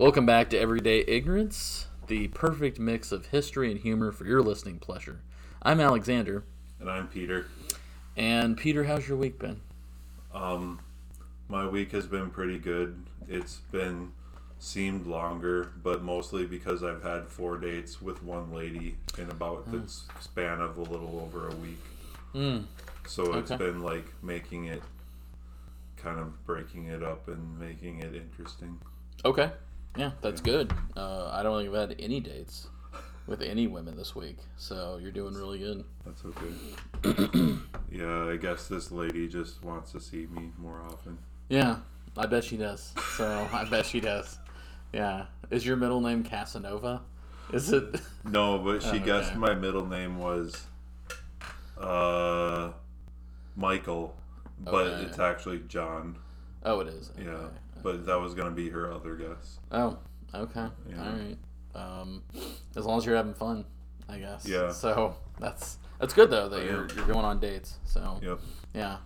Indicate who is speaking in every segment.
Speaker 1: Welcome back to Everyday Ignorance, the perfect mix of history and humor for your listening pleasure. I'm Alexander,
Speaker 2: And I'm Peter.
Speaker 1: and Peter, how's your week been?
Speaker 2: Um, my week has been pretty good. It's been seemed longer, but mostly because I've had four dates with one lady in about the span of a little over a week.
Speaker 1: Mm.
Speaker 2: So it's
Speaker 1: Okay.
Speaker 2: been like making it kind of breaking it up and making it interesting.
Speaker 1: Okay, yeah, that's good. Uh, I don't think I've had any dates with any women this week, so you're doing really good.
Speaker 2: That's okay. yeah, I guess this lady just wants to see me more often.
Speaker 1: Yeah, I bet she does. So I bet she does. Yeah, is your middle name Casanova? Is it?
Speaker 2: No, but she
Speaker 1: Oh,
Speaker 2: guessed
Speaker 1: okay.
Speaker 2: my middle name was uh Michael, but
Speaker 1: Okay.
Speaker 2: it's actually John.
Speaker 1: Oh, it is.
Speaker 2: Yeah,
Speaker 1: Okay.
Speaker 2: but that was gonna be her other guess.
Speaker 1: Oh, okay.
Speaker 2: Yeah.
Speaker 1: All right. Um, as long as you're having fun, I guess.
Speaker 2: Yeah.
Speaker 1: So that's that's good though that you're you're going on dates. So
Speaker 2: Yep.
Speaker 1: yeah.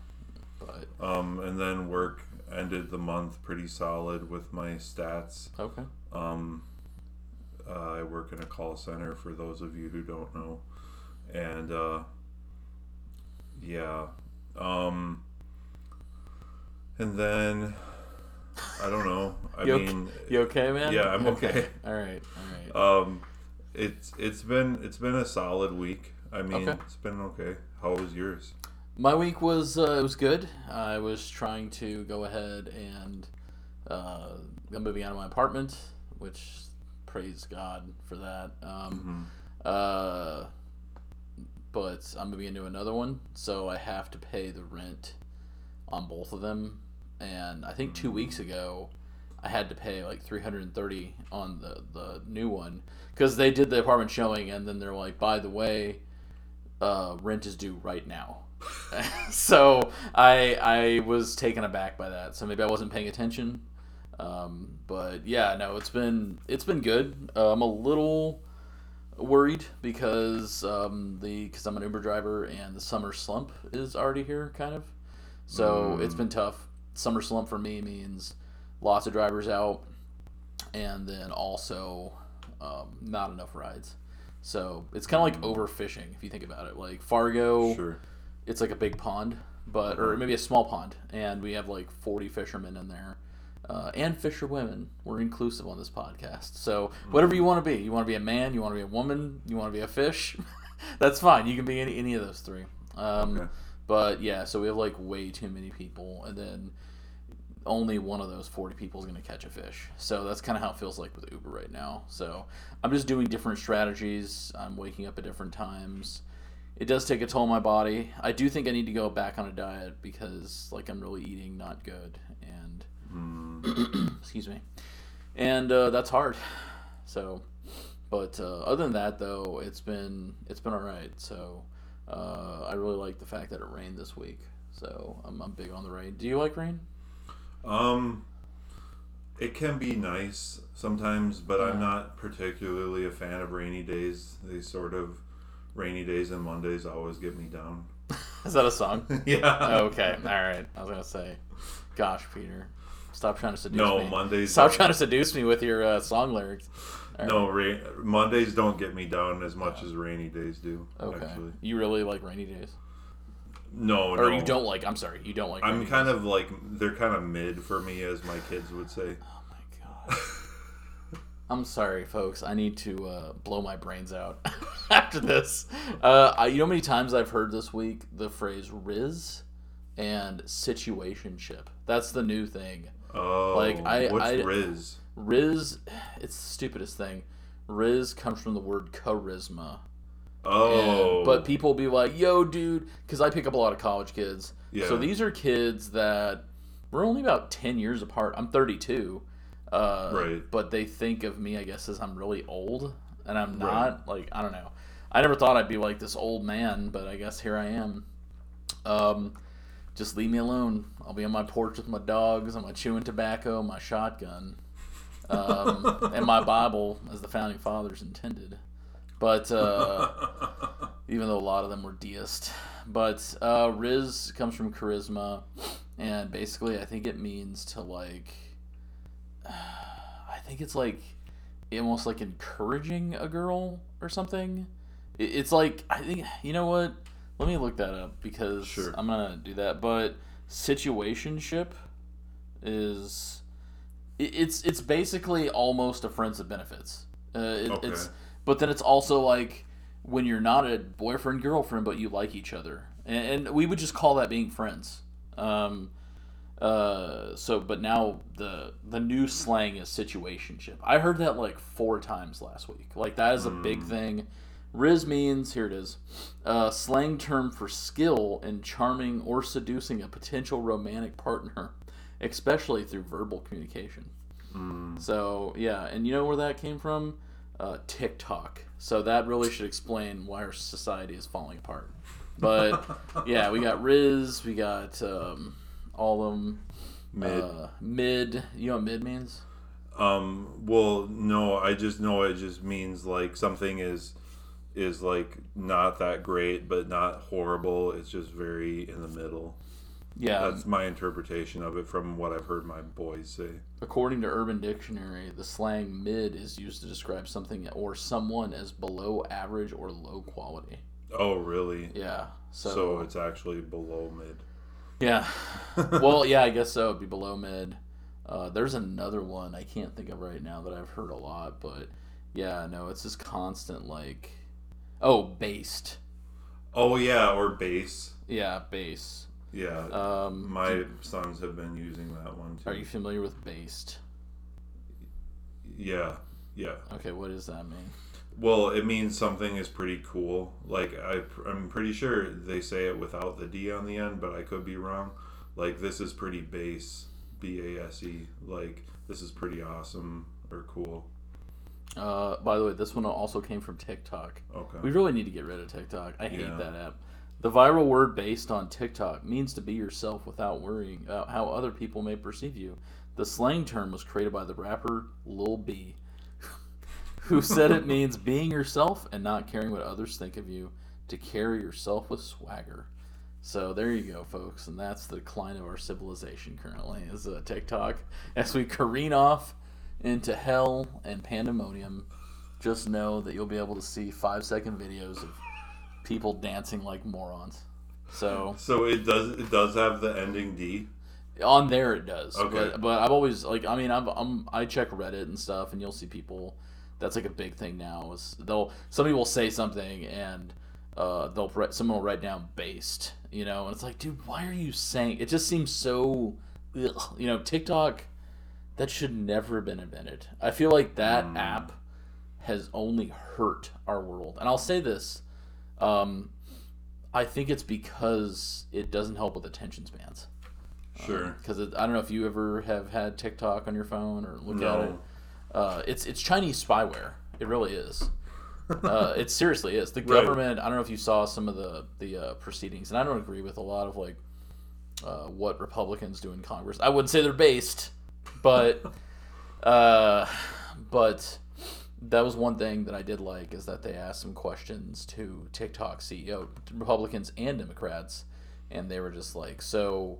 Speaker 1: But
Speaker 2: Um, and then work ended the month pretty solid with my stats.
Speaker 1: okay.
Speaker 2: Um, uh, I work in a call center for those of you who don't know, and uh, yeah. Um, and then I don't know. I
Speaker 1: You,
Speaker 2: mean,
Speaker 1: okay? you okay, man?
Speaker 2: yeah, I'm okay.
Speaker 1: All right. All right.
Speaker 2: um, it's it's been it's been a solid week. I mean,
Speaker 1: Okay.
Speaker 2: it's been okay. How was yours?
Speaker 1: My week was uh, it was good. I was trying to go ahead and uh, I'm moving out of my apartment, which praise God for that. Um, uh, but I'm moving into another one, so I have to pay the rent on both of them. And I think two weeks ago, I had to pay like 330 on the the new one because they did the apartment showing, and then they're like, by the way, uh, rent is due right now. so I I was taken aback by that. So maybe I wasn't paying attention. Um, but yeah, no, it's been it's been good. Uh, I'm a little worried because um, the because I'm an Uber driver and the summer slump is already here, kind of. So it's been tough. Summer slump for me means lots of drivers out, and then also um, not enough rides. So it's kind of like overfishing if you think about it. Like Fargo,
Speaker 2: Sure.
Speaker 1: it's like a big pond, but or maybe a small pond, and we have like 40 fishermen in there, uh, and fisher women. We're inclusive on this podcast, so whatever you want to be, you want to be a man, you want to be a woman, you want to be a fish, that's fine. You can be any any of those three. Um,
Speaker 2: Okay.
Speaker 1: But yeah, so we have like way too many people, and then only one of those 40 people is going to catch a fish. So that's kind of how it feels like with Uber right now. So I'm just doing different strategies. I'm waking up at different times. It does take a toll on my body. I do think I need to go back on a diet because like I'm really eating not good and
Speaker 2: Mm,
Speaker 1: excuse me. And uh, that's hard. So but uh, other than that though, it's been it's been all right. So uh, I really like the fact that it rained this week. So I'm, I'm big on the rain. Do you like rain?
Speaker 2: Um, it can be nice sometimes, but I'm not particularly a fan of rainy days. They sort of rainy days and Mondays always get me down.
Speaker 1: Is that a song?
Speaker 2: yeah.
Speaker 1: okay, all right. I was gonna say, gosh, Peter, stop trying to seduce
Speaker 2: No,
Speaker 1: me.
Speaker 2: No, Mondays.
Speaker 1: Stop
Speaker 2: don't-
Speaker 1: trying to seduce me with your uh, song lyrics. Right.
Speaker 2: No, ra- Mondays don't get me down as much as rainy days do.
Speaker 1: Okay.
Speaker 2: Actually,
Speaker 1: You really like rainy days,
Speaker 2: no,
Speaker 1: or
Speaker 2: no.
Speaker 1: you don't like? I'm sorry, you don't like.
Speaker 2: I'm kind
Speaker 1: days.
Speaker 2: of like they're kind of mid for me, as my kids would say.
Speaker 1: Oh my god. I'm sorry, folks. I need to uh, blow my brains out after this. Uh, I, you know how many times I've heard this week the phrase "riz" and "situationship." That's the new thing.
Speaker 2: Oh,
Speaker 1: Like, I-
Speaker 2: what's
Speaker 1: I-
Speaker 2: Riz?
Speaker 1: Riz, it's the stupidest thing. Riz comes from the word charisma.
Speaker 2: Oh,
Speaker 1: And- but people be like, yo, dude, because I pick up a lot of college kids.
Speaker 2: Yeah.
Speaker 1: So these are kids that we're only about 10 years apart. I'm 32. Uh,
Speaker 2: Right.
Speaker 1: But they think of me, I guess, as I'm really old. And I'm
Speaker 2: Right.
Speaker 1: not. Like, I don't know. I never thought I'd be like this old man, but I guess here I am. Um, just leave me alone. I'll be on my porch with my dogs. I'm chewing tobacco, my shotgun, um, and my Bible, as the founding fathers intended. But uh, even though a lot of them were deist, but uh, Riz comes from charisma, and basically, I think it means to like. I I think it's like almost like encouraging a girl or something. It, it's like I think you know what. Let me look that up because
Speaker 2: Sure.
Speaker 1: I'm gonna do that. But situationship is it's it's basically almost a friends with benefits. Uh, it,
Speaker 2: Okay.
Speaker 1: It's but then it's also like when you're not a boyfriend girlfriend but you like each other, and, and we would just call that being friends. Um, uh, so but now the the new slang is situationship. I heard that like four times last week. Like that is a big thing. Riz means here it is, uh, slang term for skill in charming or seducing a potential romantic partner, especially through verbal communication. So yeah, and you know where that came from? Uh, TikTok. So that really should explain why our society is falling apart. But yeah, we got Riz, we got um, all of them.
Speaker 2: Mid.
Speaker 1: Uh, mid. You know what mid means?
Speaker 2: Um. Well, no. I just know it just means like something is is like not that great, but not horrible. It's just very in the middle.
Speaker 1: Yeah.
Speaker 2: That's my interpretation of it from what I've heard my boys say.
Speaker 1: According to Urban Dictionary, the slang mid is used to describe something or someone as below average or low quality.
Speaker 2: Oh, really?
Speaker 1: Yeah. So,
Speaker 2: So it's actually below mid.
Speaker 1: yeah. well, yeah, I guess so. It'd be below mid. Uh, there's another one I can't think of right now that I've heard a lot, but yeah, no, it's this constant like, oh, based.
Speaker 2: Oh yeah, or base.
Speaker 1: Yeah, base.
Speaker 2: Yeah.
Speaker 1: Um,
Speaker 2: my sons have been using that one too.
Speaker 1: are you familiar with based?
Speaker 2: Yeah. Yeah.
Speaker 1: Okay, what does that mean?
Speaker 2: Well, it means something is pretty cool. Like I, I'm pretty sure they say it without the D on the end, but I could be wrong. Like this is pretty base, B A S E. Like this is pretty awesome or cool.
Speaker 1: Uh, by the way, this one also came from TikTok.
Speaker 2: Okay.
Speaker 1: We really need to get rid of TikTok. I hate
Speaker 2: Yeah.
Speaker 1: that app. The viral word based on TikTok means to be yourself without worrying about how other people may perceive you. The slang term was created by the rapper Lil B, who said it means being yourself and not caring what others think of you, to carry yourself with swagger. So there you go, folks, and that's the decline of our civilization currently is uh, TikTok. As we careen off into hell and pandemonium, just know that you'll be able to see five second videos of people dancing like morons. So
Speaker 2: So it does. It does have the ending D.
Speaker 1: on there it does.
Speaker 2: Okay.
Speaker 1: But, but I've always like I mean I'm, I'm I check Reddit and stuff and you'll see people that's like a big thing now is they'll some people say something and uh, they'll write, someone will write down based you know and it's like dude why are you saying it just seems so ugh. you know TikTok that should never have been invented. I feel like that app has only hurt our world. And I'll say this um, I think it's because it doesn't help with attention spans.
Speaker 2: Sure.
Speaker 1: Because I don't know if you ever have had TikTok on your phone or look at it. Uh, it's it's Chinese spyware. It really is. uh, it seriously is. The
Speaker 2: Right.
Speaker 1: government. I don't know if you saw some of the the uh, proceedings, and I don't agree with a lot of like uh, what Republicans do in Congress. I wouldn't say they're based, but uh, but that was one thing that I did like is that they asked some questions to TikTok CEO, Republicans and Democrats, and they were just like, "So,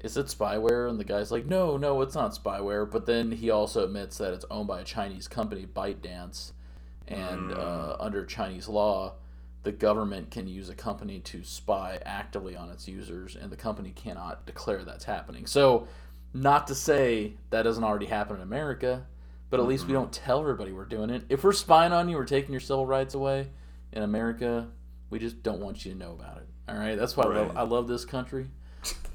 Speaker 1: is it spyware?" And the guy's like, "No, no, it's not spyware." But then he also admits that it's owned by a Chinese company, ByteDance, and uh, under Chinese law, the government can use a company to spy actively on its users, and the company cannot declare that's happening. So, not to say that doesn't already happen in America, but at least we don't tell everybody we're doing it. If we're spying on you, we're taking your civil rights away in America. We just don't want you to know about it. All right, that's why I, love, I love this country.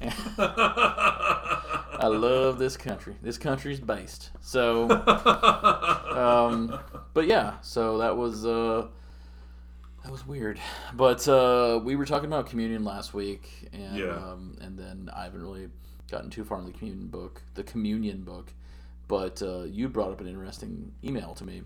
Speaker 1: I love this country. This country's based. So, um, but yeah, so that was uh, that was weird. But uh, we were talking about communion last week, and
Speaker 2: Yeah.
Speaker 1: um, and then I haven't really gotten too far in the communion book, the communion book. But uh, you brought up an interesting email to me,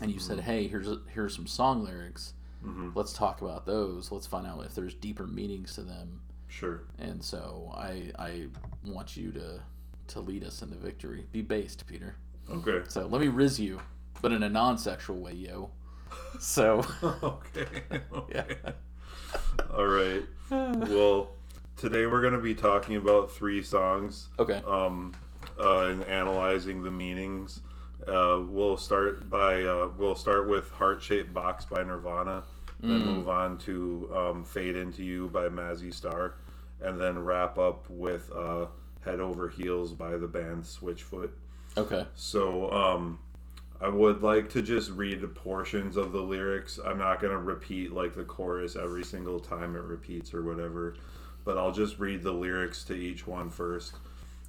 Speaker 1: and you said, "Hey, here's a, here's some song lyrics.
Speaker 2: Mhm.
Speaker 1: Let's talk about those. Let's find out if there's deeper meanings to them."
Speaker 2: Sure.
Speaker 1: And so I I want you to to lead us into victory. Be based, Peter.
Speaker 2: Okay.
Speaker 1: So let me riz you, but in a non-sexual way, yo. So
Speaker 2: okay.
Speaker 1: yeah.
Speaker 2: okay. All right. Well, today we're going to be talking about three songs
Speaker 1: Okay.
Speaker 2: um, uh, and analyzing the meanings Uh, we'll start by uh, we'll start with Heart Shaped Box by Nirvana, then move on to um, Fade Into You by Mazzy Star, and then wrap up with uh, Head Over Heels by the band Switchfoot.
Speaker 1: Okay.
Speaker 2: So um, I would like to just read portions of the lyrics. I'm not going to repeat like the chorus every single time it repeats or whatever, but I'll just read the lyrics to each one first.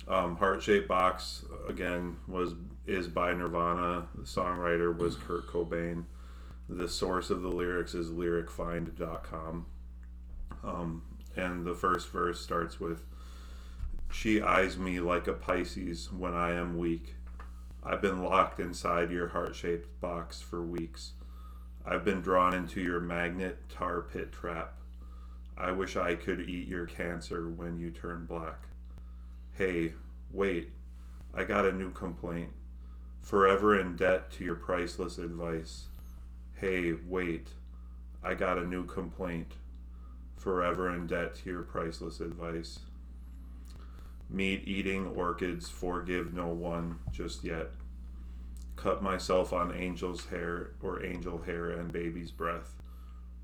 Speaker 2: Um, Heart Shaped Box again was is by Nirvana. The songwriter was Kurt Cobain. The source of the lyrics is lyricfind.com. Um, and the first verse starts with She eyes me like a Pisces when I am weak. I've been locked inside your heart shaped box for weeks. I've been drawn into your magnet tar pit trap. I wish I could eat your cancer when you turn black. Hey, wait, I got a new complaint. Forever in debt to your priceless advice. Hey, wait, I got a new complaint. Forever in debt to your priceless advice. Meat eating orchids forgive no one just yet. Cut myself on angel's hair or angel hair and baby's breath.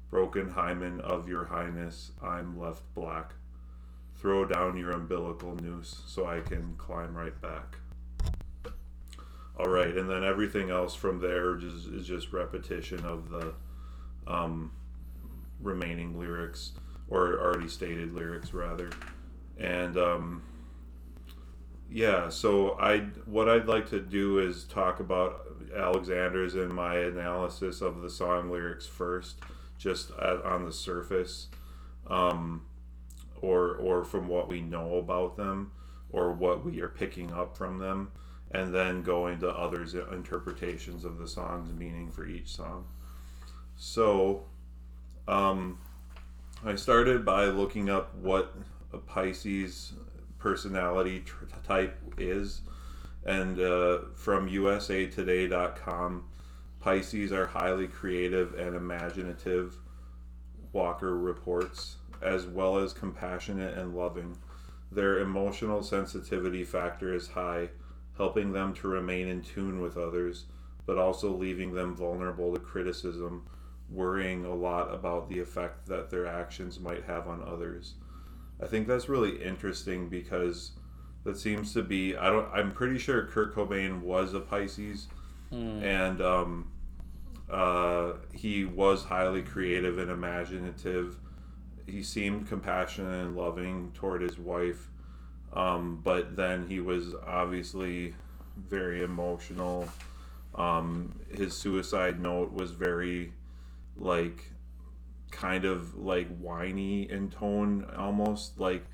Speaker 2: Broken hymen of your highness, I'm left black. Throw down your umbilical noose so I can climb right back. All right, and then everything else from there just, is just repetition of the um, remaining lyrics, or already stated lyrics rather. And um, yeah, so I what I'd like to do is talk about Alexander's and my analysis of the song lyrics first, just at, on the surface, um, or or from what we know about them, or what we are picking up from them, and then going to others' interpretations of the song's meaning for each song. So, um, I started by looking up what a Pisces personality type is. And uh, from USAToday.com, Pisces are highly creative and imaginative, Walker reports, as well as compassionate and loving. Their emotional sensitivity factor is high, helping them to remain in tune with others, but also leaving them vulnerable to criticism, worrying a lot about the effect that their actions might have on others. I think that's really interesting because that seems to be I don't I'm pretty sure Kurt Cobain was a Pisces and um, uh, he was highly creative and imaginative. He seemed compassionate and loving toward his wife, um, but then he was obviously very emotional. Um, his suicide note was very like kind of like whiny in tone almost like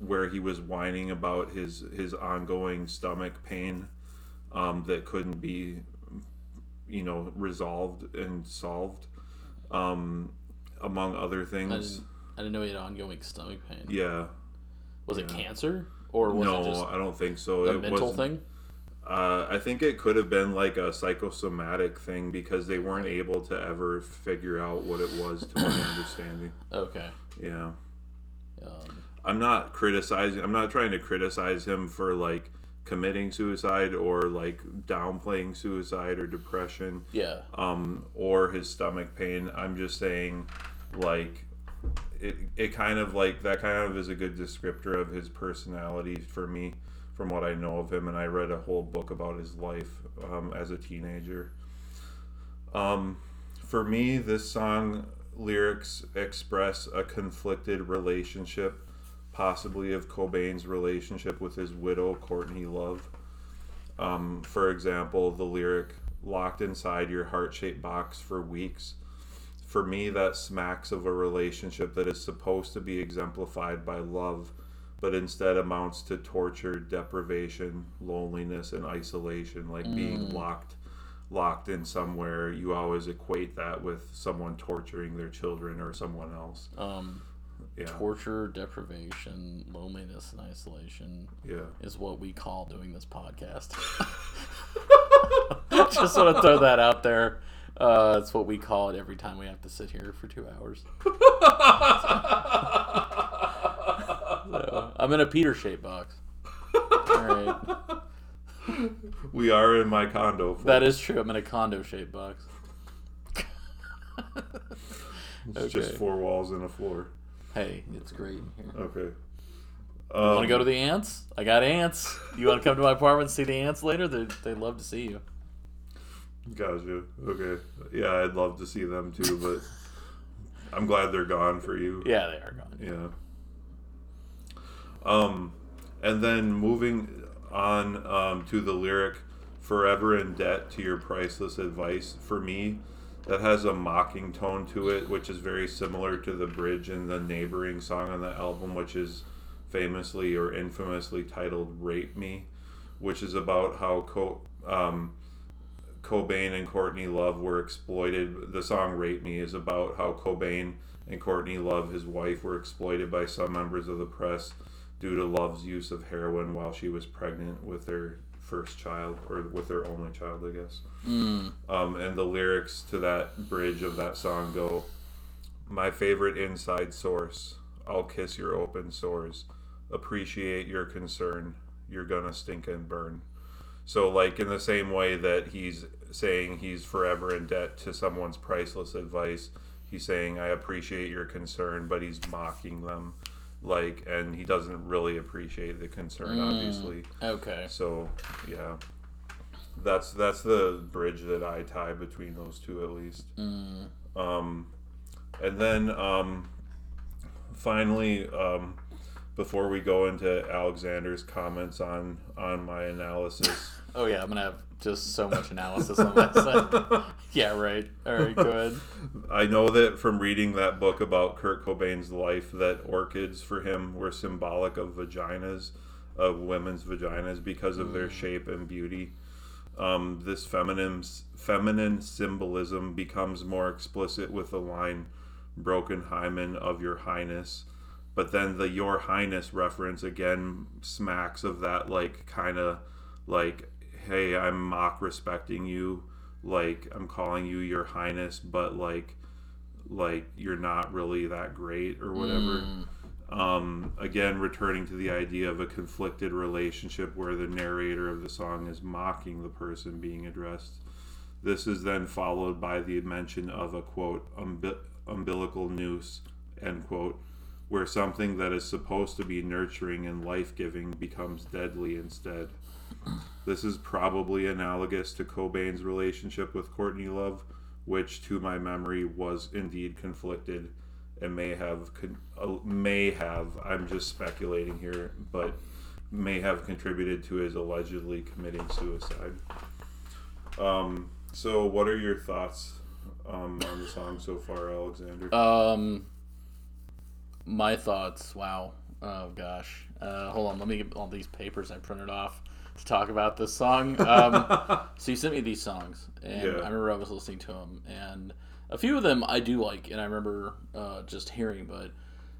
Speaker 2: where he was whining about his his ongoing stomach pain um, that couldn't be you know resolved and solved um, among other things
Speaker 1: I didn't know he had ongoing stomach pain.
Speaker 2: yeah
Speaker 1: Was it cancer or was
Speaker 2: no
Speaker 1: it just
Speaker 2: i don't think so
Speaker 1: a
Speaker 2: it
Speaker 1: mental
Speaker 2: wasn't-
Speaker 1: thing?
Speaker 2: Uh, I think it could have been like a psychosomatic thing because they weren't able to ever figure out what it was to my understanding.
Speaker 1: Okay.
Speaker 2: Yeah.
Speaker 1: Um,
Speaker 2: I'm not criticizing. I'm not trying to criticize him for like committing suicide or like downplaying suicide or depression,
Speaker 1: yeah.
Speaker 2: um, or his stomach pain. I'm just saying, like, it it kind of like that kind of is a good descriptor of his personality for me, from what I know of him. And I read a whole book about his life um, as a teenager. Um, for me, this song lyrics express a conflicted relationship possibly of Cobain's relationship with his widow, Courtney Love. Um, for example, the lyric, locked inside your heart shaped box for weeks. For me, that smacks of a relationship that is supposed to be exemplified by love, but instead amounts to torture, deprivation, loneliness, and isolation, like being locked locked in somewhere. You always equate that with someone torturing their children or someone else.
Speaker 1: Um,
Speaker 2: yeah.
Speaker 1: torture, deprivation, loneliness, and isolation
Speaker 2: yeah.
Speaker 1: is what we call doing this podcast. Just want to throw that out there. Uh, it's what we call it every time we have to sit here for two hours. So, I'm in a Peter shaped box. All right.
Speaker 2: we are in my condo. folks.
Speaker 1: That is true. I'm in a condo shaped box.
Speaker 2: It's just four walls and a floor.
Speaker 1: Hey, it's great in here.
Speaker 2: Okay.
Speaker 1: You want to
Speaker 2: Um,
Speaker 1: go to the ants? I got ants. You want to come to my apartment and see the ants later? They they love to see you.
Speaker 2: Gotcha. Okay. Yeah, I'd love to see them too, but I'm glad they're gone for you.
Speaker 1: Yeah, they are gone.
Speaker 2: Yeah. Um, and then moving on um, to the lyric "Forever in debt to your priceless advice." For me, that has a mocking tone to it, which is very similar to the bridge in the neighboring song on the album, which is famously or infamously titled "Rape Me," which is about how Co- um, Cobain and Courtney Love were exploited. The song "Rape Me" is about how Cobain and Courtney Love, his wife, were exploited by some members of the press due to Love's use of heroin while she was pregnant with their first child or with their only child, I guess.
Speaker 1: Mm.
Speaker 2: Um, and the lyrics to that bridge of that song go, "My favorite inside source. I'll kiss your open sores. Appreciate your concern. You're gonna stink and burn." So, like in the same way that he's saying he's forever in debt to someone's priceless advice, he's saying I appreciate your concern, but he's mocking them, like, and he doesn't really appreciate the concern, obviously.
Speaker 1: Okay.
Speaker 2: So, yeah, that's that's the bridge that I tie between those two at least.
Speaker 1: Mm.
Speaker 2: Um, and then um, finally, um, before we go into Alexander's comments on on my analysis.
Speaker 1: Oh yeah, I'm gonna have just so much analysis on that side. Yeah, right. All right, go ahead.
Speaker 2: I know that from reading that book about Kurt Cobain's life that orchids for him were symbolic of vaginas, of women's vaginas because of their shape and beauty. Um, this feminine feminine symbolism becomes more explicit with the line "broken hymen of your highness," but then the "your highness" reference again smacks of that like kind of like, "Hey, I'm mock respecting you." like I'm calling you your highness, but like like you're not really that great or whatever. Um, again, returning to the idea of a conflicted relationship where the narrator of the song is mocking the person being addressed. This is then followed by the mention of a quote umbi- umbilical noose end quote, where something that is supposed to be nurturing and life giving becomes deadly instead. This is probably analogous to Cobain's relationship with Courtney Love, which, to my memory, was indeed conflicted and may have con- uh, may have I'm just speculating here, but may have contributed to his allegedly committing suicide. Um, so, what are your thoughts um, on the song so far, Alexander?
Speaker 1: Um, my thoughts. Wow. Oh gosh. Uh, hold on. Let me get all these papers I printed off to talk about this song. Um, so you sent me these songs, and
Speaker 2: Yeah.
Speaker 1: I remember I was listening to them, and a few of them I do like, and I remember uh, just hearing, but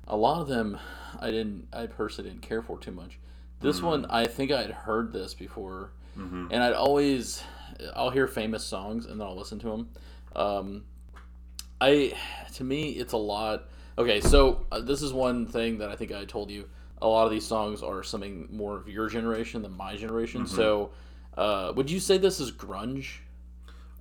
Speaker 1: a lot of them I didn't. I personally didn't care for too much. This one, I think I had heard this before, and I'd always I'll hear famous songs and then I'll listen to them. Um, I to me it's a lot. Okay, so uh, this is one thing that I think I told you. A lot of these songs are something more of your generation than my generation. So, uh, would you say this is grunge?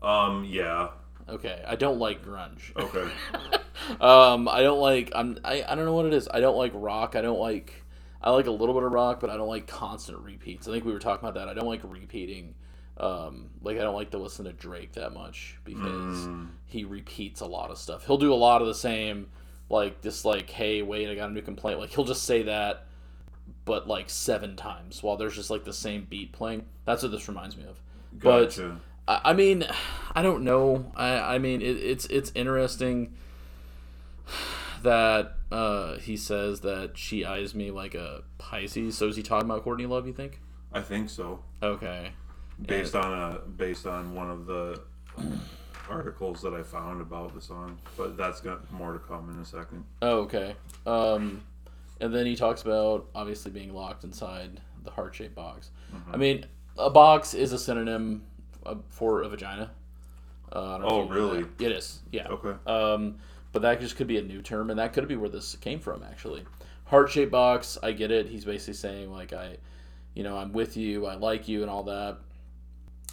Speaker 2: um, yeah.
Speaker 1: Okay, I don't like grunge.
Speaker 2: Okay.
Speaker 1: um, I don't like. I'm. I, I don't know what it is. I don't like rock. I don't like. I like a little bit of rock, but I don't like constant repeats. I think we were talking about that. I don't like repeating. Um, like I don't like to listen to Drake that much because he repeats a lot of stuff. He'll do a lot of the same, like just like, hey, wait, I got a new complaint. Like he'll just say that, but like seven times while there's just like the same beat playing. That's what this reminds me of. But
Speaker 2: Gotcha.
Speaker 1: I, I mean, I don't know. I, I mean, it, it's it's interesting that uh, he says that she eyes me like a Pisces. So is he talking about Courtney Love? You think?
Speaker 2: I think so.
Speaker 1: Okay.
Speaker 2: based on a based on one of the articles that I found about the song, but that's got more to come in a second.
Speaker 1: Oh, okay. Um, and then he talks about obviously being locked inside the heart shaped box. I mean, a box is a synonym uh, for a vagina. Uh, I don't
Speaker 2: Oh, really?
Speaker 1: It is. Yeah.
Speaker 2: Okay.
Speaker 1: Um, but that just could be a new term, and that could be where this came from, actually. Heart shaped box, I get it. He's basically saying, like, I, you know, I'm with you, I like you, and all that.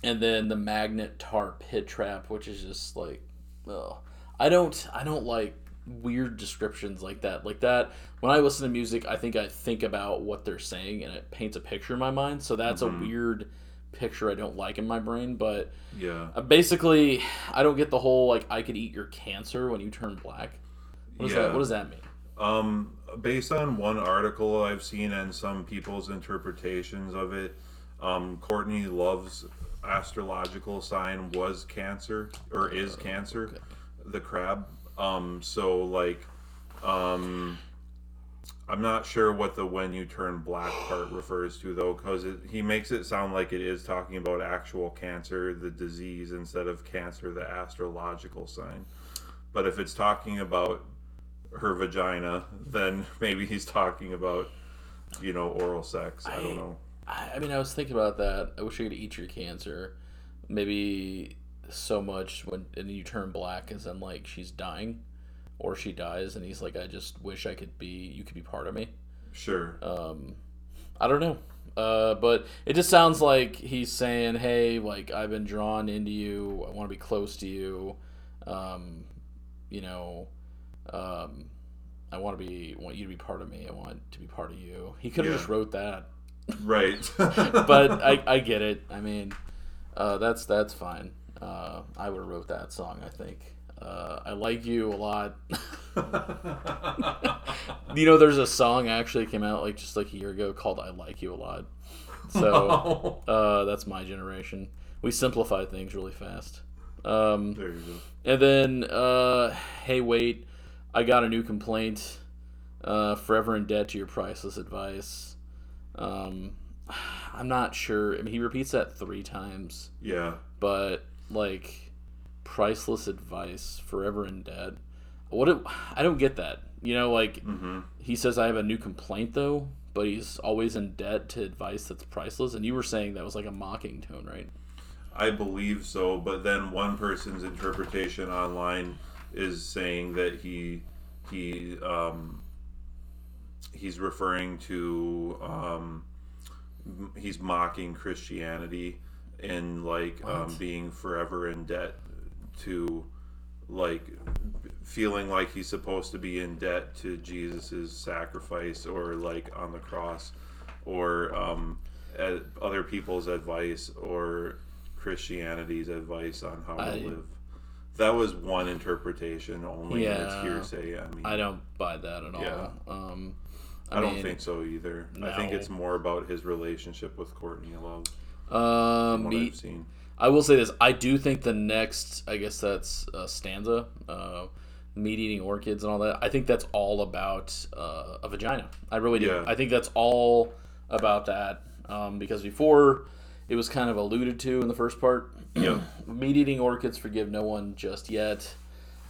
Speaker 1: And then the magnet tarp hit trap, which is just like, ugh. I don't, I don't like weird descriptions like that. Like that, when I listen to music, I think I think about what they're saying, and it paints a picture in my mind. So that's
Speaker 2: Mm-hmm.
Speaker 1: a weird picture I don't like in my brain. But
Speaker 2: Yeah.
Speaker 1: uh, basically, I don't get the whole like I could eat your cancer when you turn black. What does
Speaker 2: Yeah.
Speaker 1: that? What does that mean?
Speaker 2: Um, based on one article I've seen and some people's interpretations of it, um, Courtney Love's astrological sign was Cancer or is Cancer, the crab. Um, so like, um, I'm not sure what the when you turn black part refers to though, because he makes it sound like it is talking about actual cancer, the disease, instead of cancer, the astrological sign. But if it's talking about her vagina, then maybe he's talking about, you know, oral sex. I, don't know.
Speaker 1: I, I mean, I was thinking about that. I wish I could eat your cancer. Maybe so much when and you turn black, as in like she's dying, or she dies, and he's like, I just wish I could be. You could be part of me.
Speaker 2: Sure.
Speaker 1: Um, I don't know. Uh, but it just sounds like he's saying, "Hey, like I've been drawn into you. I want to be close to you. Um, you know, um, I want to be want you to be part of me. I want to be part of you." He could have
Speaker 2: Yeah.
Speaker 1: just wrote that,
Speaker 2: right.
Speaker 1: but I, I get it. I mean, uh, that's that's fine. Uh, I would have wrote that song. I think. Uh, I like you a lot. you know, there's a song actually came out like just like a year ago called "I Like You a Lot." So uh, that's my generation. We simplify things really fast. Um,
Speaker 2: there you go.
Speaker 1: and then, uh, hey, wait, I got a new complaint. Uh, forever in debt to your priceless advice. Um, I'm not sure. I mean, he repeats that three times,
Speaker 2: Yeah.
Speaker 1: but like, priceless advice, forever in debt. What? It, I don't get that. You know, like
Speaker 2: hmm
Speaker 1: he says I have a new complaint though, but he's always in debt to advice that's priceless. And you were saying that was like a mocking tone, right?
Speaker 2: I believe so, but then one person's interpretation online is saying that he he um, he's referring to um, he's mocking Christianity and like um, being forever in debt to like feeling like he's supposed to be in debt to Jesus's sacrifice or like on the cross or um, other people's advice or Christianity's advice on how
Speaker 1: I-
Speaker 2: to live. That was one interpretation only. and it's
Speaker 1: Yeah.
Speaker 2: hearsay. I mean,
Speaker 1: I don't buy that at all.
Speaker 2: Yeah.
Speaker 1: Um,
Speaker 2: I, don't think so either. I think it's more about his relationship with Courtney Love. What
Speaker 1: me,
Speaker 2: I've seen.
Speaker 1: I will say this: I do think the next, I guess that's uh, stanza, uh, meat eating orchids and all that. I think that's all about uh, a vagina. I really do.
Speaker 2: Yeah.
Speaker 1: I think that's all about that um, because before it was kind of alluded to in the first part.
Speaker 2: Yeah.
Speaker 1: meat eating orchids forgive no one just yet.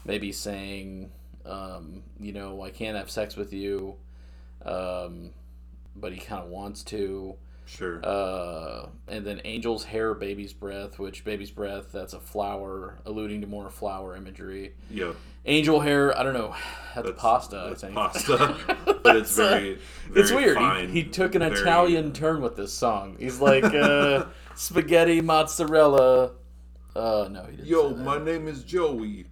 Speaker 1: Maybe saying, um, you know, I can't have sex with you, um, but he kind of wants to.
Speaker 2: Sure.
Speaker 1: Uh, and then angel's hair, baby's breath, which baby's breath, that's a flower, alluding to more flower imagery.
Speaker 2: yeah.
Speaker 1: Angel hair, I don't know, that's,
Speaker 2: That's
Speaker 1: pasta,
Speaker 2: That's
Speaker 1: I think.
Speaker 2: pasta. but it's
Speaker 1: uh,
Speaker 2: very,
Speaker 1: it's weird.
Speaker 2: fine,
Speaker 1: he, he took an
Speaker 2: very-
Speaker 1: Italian turn with this song. He's like, uh, spaghetti, mozzarella. Uh, no, he didn't.
Speaker 2: Yo, my name is Joey.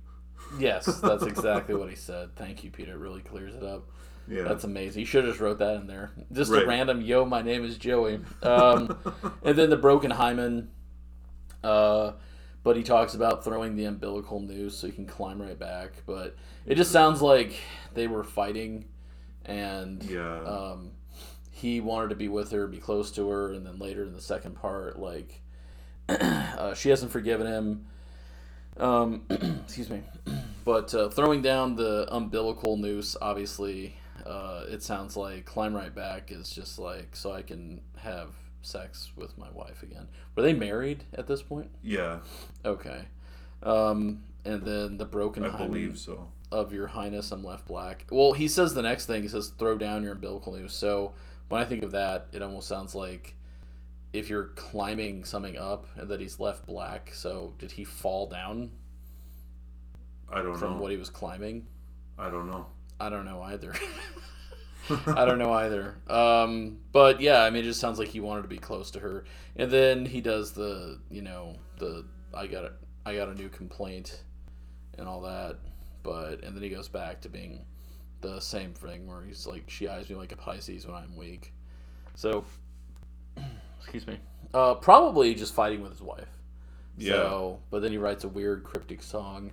Speaker 1: Yes, that's exactly what he said. Thank you, Peter. It really clears it up.
Speaker 2: Yeah.
Speaker 1: That's amazing. You should have just wrote that in there. Just a random yo, my name is Joey. Um, and then the broken hymen. Uh, but he talks about throwing the umbilical noose so he can climb right back. But it just sounds like they were fighting, and
Speaker 2: Yeah.
Speaker 1: um, he wanted to be with her, be close to her, and then later in the second part, like uh, she hasn't forgiven him. Um, excuse me, but uh, throwing down the umbilical noose, obviously, uh, it sounds like climb right back is just like so I can have sex with my wife again. Were they married at this point?
Speaker 2: yeah.
Speaker 1: Okay. Um, and then the broken
Speaker 2: I believe so.
Speaker 1: of your highness, I'm left black. Well, he says the next thing. He says throw down your umbilical noose. So when I think of that, it almost sounds like if you're climbing something up and that he's left black. So did he fall down
Speaker 2: I don't
Speaker 1: from
Speaker 2: know.
Speaker 1: From what he was climbing?
Speaker 2: I don't know.
Speaker 1: I don't know either. I don't know either. Um, but yeah, I mean, it just sounds like he wanted to be close to her, and then he does the, you know, the I got a, I got a new complaint, and all that, but and then he goes back to being the same thing where he's like, she eyes me like a Pisces when I'm weak. So, excuse me. Uh, probably just fighting with his wife.
Speaker 2: Yeah.
Speaker 1: So, but then he writes a weird cryptic song,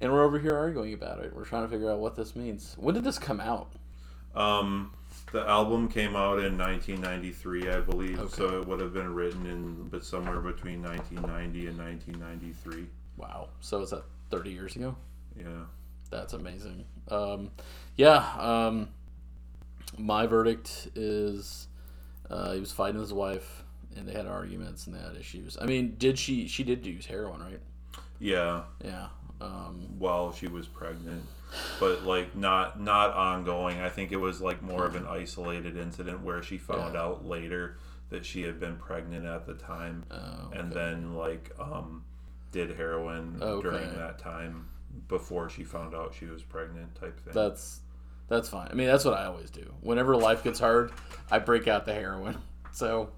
Speaker 1: and we're over here arguing about it. We're trying to figure out what this means. When did this come out?
Speaker 2: Um, the album came out in 1993, I believe.
Speaker 1: Okay.
Speaker 2: So it would have been written in, but somewhere between 1990 and 1993.
Speaker 1: Wow. So is that 30 years ago?
Speaker 2: Yeah.
Speaker 1: That's amazing. Um, yeah. Um, my verdict is uh, he was fighting his wife, and they had arguments and they had issues. I mean, did she? She did use heroin, right?
Speaker 2: Yeah.
Speaker 1: Yeah. Um,
Speaker 2: While she was pregnant, but like not not ongoing. I think it was like more of an isolated incident where she found
Speaker 1: Yeah.
Speaker 2: out later that she had been pregnant at the time,
Speaker 1: oh,
Speaker 2: and then like um, did heroin
Speaker 1: Okay.
Speaker 2: during that time before she found out she was pregnant, type thing.
Speaker 1: that's that's fine. I mean, that's what I always do. Whenever life gets hard, I break out the heroin. So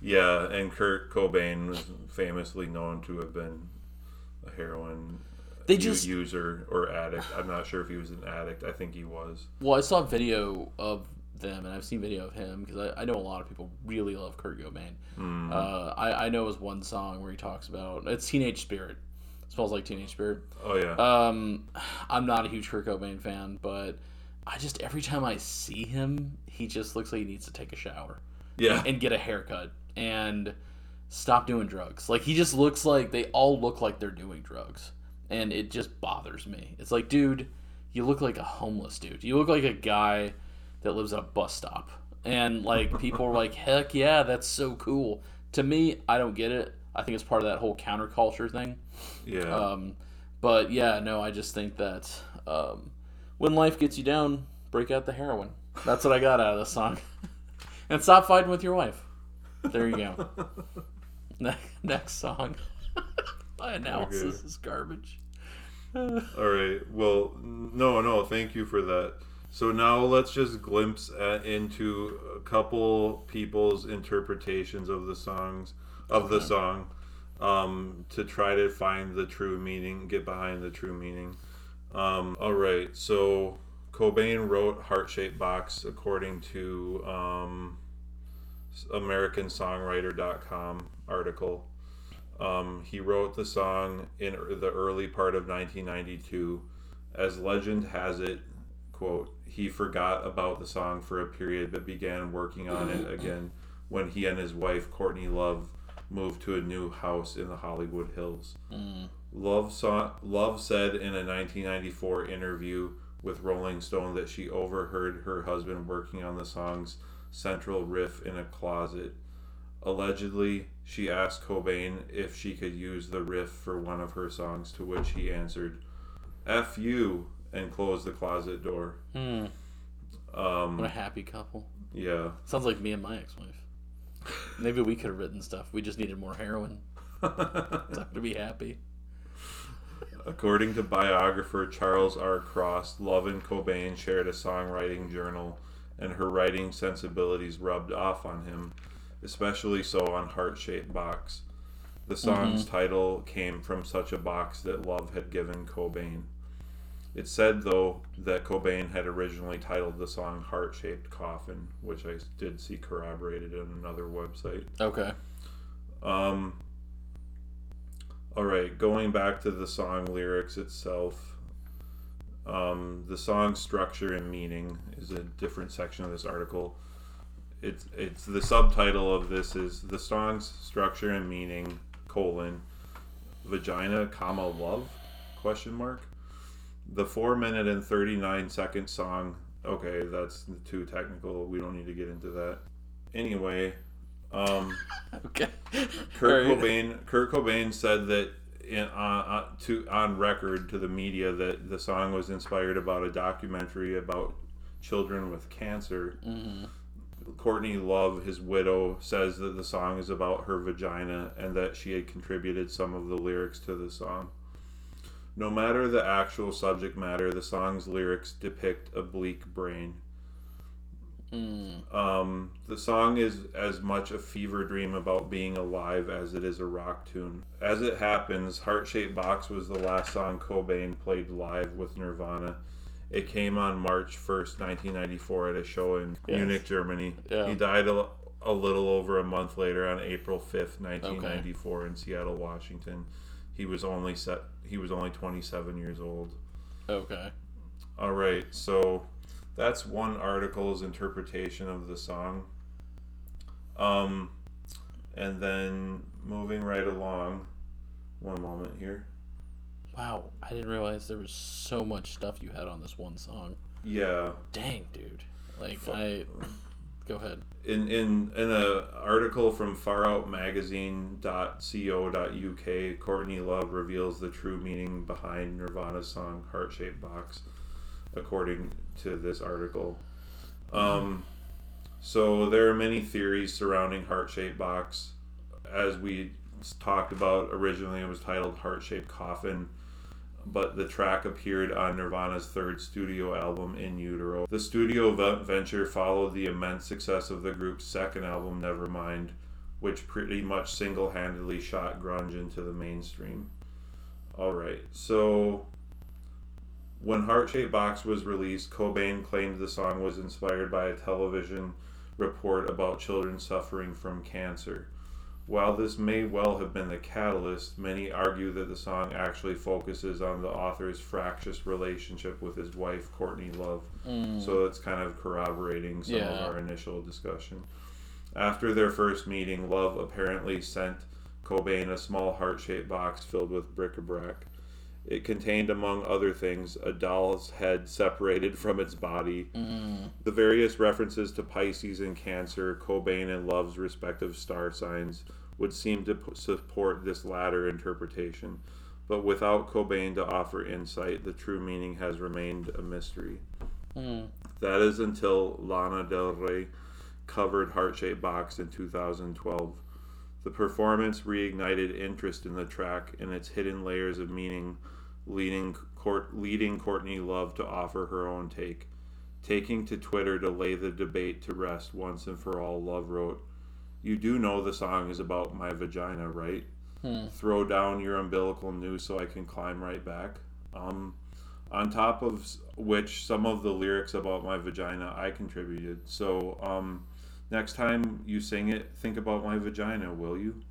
Speaker 2: Yeah, and Kurt Cobain was famously known to have been a heroin
Speaker 1: They just-
Speaker 2: user or addict. I'm not sure if he was an addict. I think he was.
Speaker 1: Well, I saw a video of them, and I've seen video of him because I, I know a lot of people really love Kurt Cobain.
Speaker 2: Mm.
Speaker 1: Uh, I, I know his one song where he talks about it's Teenage Spirit. smells like Teenage Spirit.
Speaker 2: Oh yeah.
Speaker 1: Um, I'm not a huge Kurt Cobain fan, but I just every time I see him, he just looks like he needs to take a shower
Speaker 2: yeah.
Speaker 1: and get a haircut and stop doing drugs. Like he just looks like they all look like they're doing drugs, and it just bothers me. It's like, dude, you look like a homeless dude. You look like a guy that lives at a bus stop, and like people are like, heck yeah, that's so cool. To me, I don't get it. I think it's part of that whole counterculture thing.
Speaker 2: yeah.
Speaker 1: Um, but yeah, no, I just think that um, when life gets you down, break out the heroin. That's what I got out of this song. and stop fighting with your wife. There you go. Ne- Next song. My analysis
Speaker 2: Okay.
Speaker 1: is garbage.
Speaker 2: All right. Well, no, no. Thank you for that. So now let's just glimpse at, into a couple people's interpretations of the songs of the song um, to try to find the true meaning, get behind the true meaning. Um, all right. So Cobain wrote "Heart Shaped Box" according to um, AmericanSongwriter.com article. Um, he wrote the song in the early part of 1992. As legend has it, quote, he forgot about the song for a period but began working on it again when he and his wife, Courtney Love, moved to a new house in the Hollywood Hills. Love, saw, Love said in a 1994 interview with Rolling Stone that she overheard her husband working on the song's central riff in a closet. Allegedly, she asked Cobain if she could use the riff for one of her songs, to which he answered, F you, and closed the closet door.
Speaker 1: Hmm. What
Speaker 2: Um,
Speaker 1: a happy couple.
Speaker 2: yeah.
Speaker 1: Sounds like me and my ex wife. Maybe we could have written stuff. We just needed more heroin. Time to be happy.
Speaker 2: According to biographer Charles R. Cross, Love and Cobain shared a songwriting journal, and her writing sensibilities rubbed off on him, especially so on Heart Shaped Box. The song's title came from such a box that Love had given Cobain. It said, though, that Cobain had originally titled the song Heart Shaped Coffin, which I did see corroborated on another website.
Speaker 1: Okay.
Speaker 2: Um, all right, going back to the song lyrics itself. Um, the song structure and meaning is a different section of this article. It's it's the subtitle of this is the song's structure and meaning colon vagina comma love question mark the four minute and 39 second song okay that's too technical we don't need to get into that anyway um
Speaker 1: Okay.
Speaker 2: Kurt
Speaker 1: right.
Speaker 2: Cobain. Kurt Cobain said that in on, on to on record to the media that the song was inspired about a documentary about children with cancer.
Speaker 1: Mhm.
Speaker 2: Courtney Love, his widow, says that the song is about her vagina and that she had contributed some of the lyrics to the song. No matter the actual subject matter, the song's lyrics depict a bleak brain.
Speaker 1: Mm.
Speaker 2: Um, the song is as much a fever dream about being alive as it is a rock tune. As it happens, Heart Shaped Box was the last song Cobain played live with Nirvana. It came on March 1st, 1994, at a show in
Speaker 1: Yes.
Speaker 2: Munich, Germany.
Speaker 1: Yeah.
Speaker 2: He died a, a little over a month later on April 5th, 1994, in Seattle, Washington. He was only set. He was only 27 years old.
Speaker 1: Okay.
Speaker 2: All right, so that's one article's interpretation of the song. Um, and then moving right along, one moment here.
Speaker 1: Wow, I didn't realize there was so much stuff you had on this one song.
Speaker 2: Yeah,
Speaker 1: Dang, dude. Like I. Go ahead.
Speaker 2: in in in a article from FaroutMagazine.co.uk, Courtney Love reveals the true meaning behind Nirvana's song "Heart Shaped Box," according to this article. Um, so there are many theories surrounding "Heart Shaped Box." As we talked about originally, it was titled "Heart Shaped Coffin." But the track appeared on Nirvana's third studio album, In Utero. The studio venture followed the immense success of the group's second album, Nevermind, which pretty much single handedly shot grunge into the mainstream. Alright, so when Heart Shaped Box was released, Cobain claimed the song was inspired by a television report about children suffering from cancer. While this may well have been the catalyst, many argue that the song actually focuses on the author's fractious relationship with his wife, Courtney Love. Mm. So it's kind of corroborating some
Speaker 1: Yeah.
Speaker 2: of our initial discussion. After their first meeting, Love apparently sent Cobain a small heart shaped box filled with bric a brac. It contained, among other things, a doll's head separated from its body, mm. the various references to Pisces and Cancer, Cobain and Love's respective star signs, would seem to support this latter interpretation. But without Cobain to offer insight, the true meaning has remained a mystery.
Speaker 1: Mm.
Speaker 2: That is until Lana Del Rey covered Heart Shaped Box in 2012. The performance reignited interest in the track and its hidden layers of meaning, leading, Court, leading Courtney Love to offer her own take. Taking to Twitter to lay the debate to rest once and for all, Love wrote, You do know the song is about my vagina, right?
Speaker 1: Hmm.
Speaker 2: Throw down your umbilical noose so I can climb right back. Um, on top of which some of the lyrics about my vagina I contributed. So um, next time you sing it, think about my vagina, will you?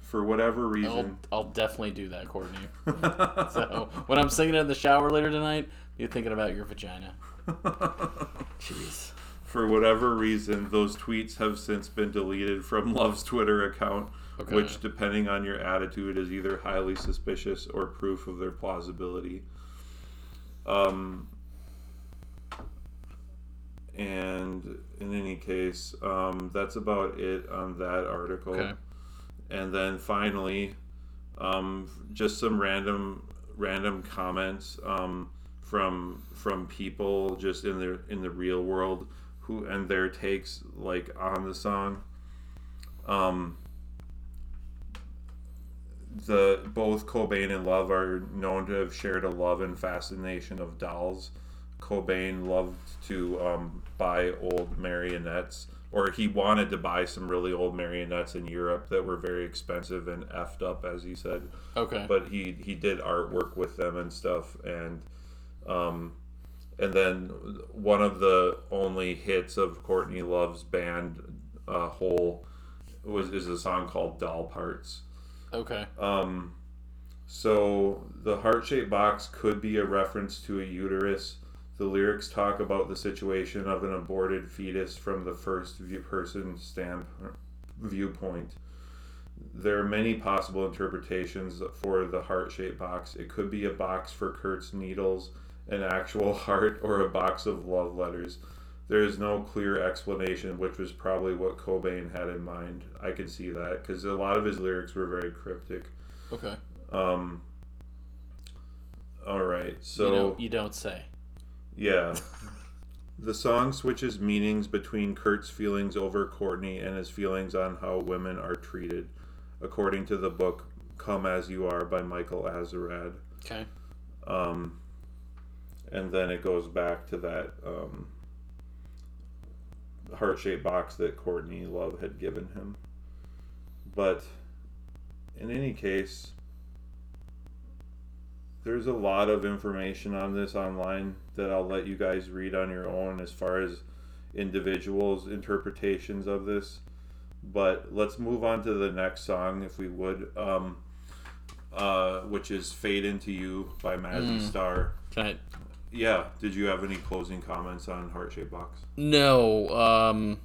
Speaker 2: For whatever
Speaker 1: I'll,
Speaker 2: reason.
Speaker 1: I'll definitely do that, Courtney. So when I'm singing in the shower later tonight, you're thinking about your vagina. Jeez.
Speaker 2: For whatever reason, those tweets have since been deleted from Love's Twitter account,
Speaker 1: Okay.
Speaker 2: which, depending on your attitude, is either highly suspicious or proof of their plausibility. Um, and in any case, um, that's about it on that article.
Speaker 1: Okay.
Speaker 2: And then finally, um, just some random random comments um, from from people just in the in the real world who and their takes like on the song. Um, the both Cobain and Love are known to have shared a love and fascination of dolls. Cobain loved to um, buy old marionettes, or he wanted to buy some really old marionettes in Europe that were very expensive and effed up, as he said.
Speaker 1: Okay.
Speaker 2: But he he did artwork with them and stuff, and um, and then one of the only hits of Courtney Love's band, uh, Hole, was is a song called Doll Parts.
Speaker 1: okay.
Speaker 2: Um, so the heart shaped box could be a reference to a uterus. The lyrics talk about the situation of an aborted fetus from the first view person stand viewpoint. There are many possible interpretations for the heart shaped box. It could be a box for Kurt's needles, an actual heart, or a box of love letters. There is no clear explanation, which was probably what Cobain had in mind. I could see that because a lot of his lyrics were very cryptic.
Speaker 1: Okay.
Speaker 2: Um. All right, so
Speaker 1: you, don't, you don't say.
Speaker 2: yeah, the song switches meanings between Kurt's feelings over Courtney and his feelings on how women are treated, according to the book "Come as You Are" by Michael Azerrad.
Speaker 1: Okay.
Speaker 2: Um, and then it goes back to that um, heart shaped box that Courtney Love had given him. But in any case, there's a lot of information on this online that I'll let you guys read on your own as far as individuals' interpretations of this. But let's move on to the next song, if we would, um, uh, which is "Fade Into You" by Mazzy Star.
Speaker 1: Can I?
Speaker 2: Yeah. Did you have any closing comments on Heart Shaped Box?
Speaker 1: No. Um,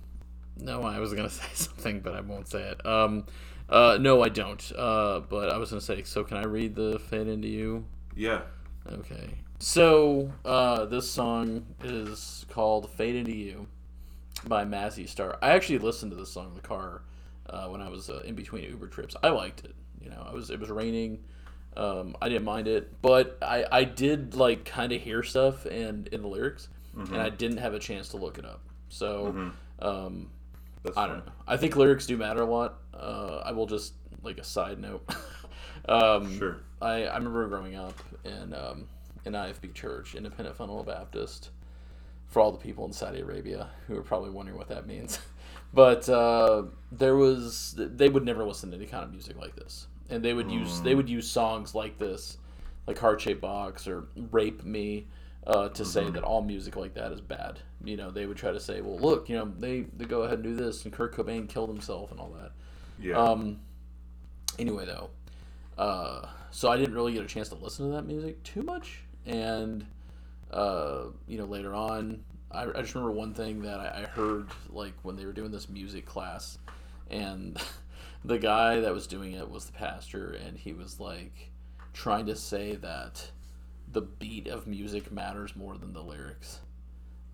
Speaker 1: no, I was gonna say something, but I won't say it. Um, uh, no, I don't. Uh, but I was gonna say. So can I read the "Fade Into You"?
Speaker 2: Yeah.
Speaker 1: Okay. So, uh, this song is called Fade Into You by Mazzy Star. I actually listened to this song in the car uh, when I was uh, in between Uber trips. I liked it. You know, I was it was raining. Um, I didn't mind it, but I, I did like kind of hear stuff and in the lyrics, and I didn't have a chance to look it up. So, um,
Speaker 2: That's
Speaker 1: I don't know. I think lyrics do matter a lot. Uh, I will just like a side note. um,
Speaker 2: Sure.
Speaker 1: I, I remember growing up in um, in IFB Church, Independent Fundamental Baptist, for all the people in Saudi Arabia who are probably wondering what that means. But uh, there was they would never listen to any kind of music like this, and they would use they would use songs like this, like Heart Shaped Box or Rape Me. Uh, to say that all music like that is bad, you know, they would try to say, "Well, look, you know, they, they go ahead and do this, and Kurt Cobain killed himself and all that."
Speaker 2: Yeah.
Speaker 1: Um. Anyway, though, uh, so I didn't really get a chance to listen to that music too much, and uh, you know, later on, I, I just remember one thing that I, I heard like when they were doing this music class, and the guy that was doing it was the pastor, and he was like trying to say that the beat of music matters more than the lyrics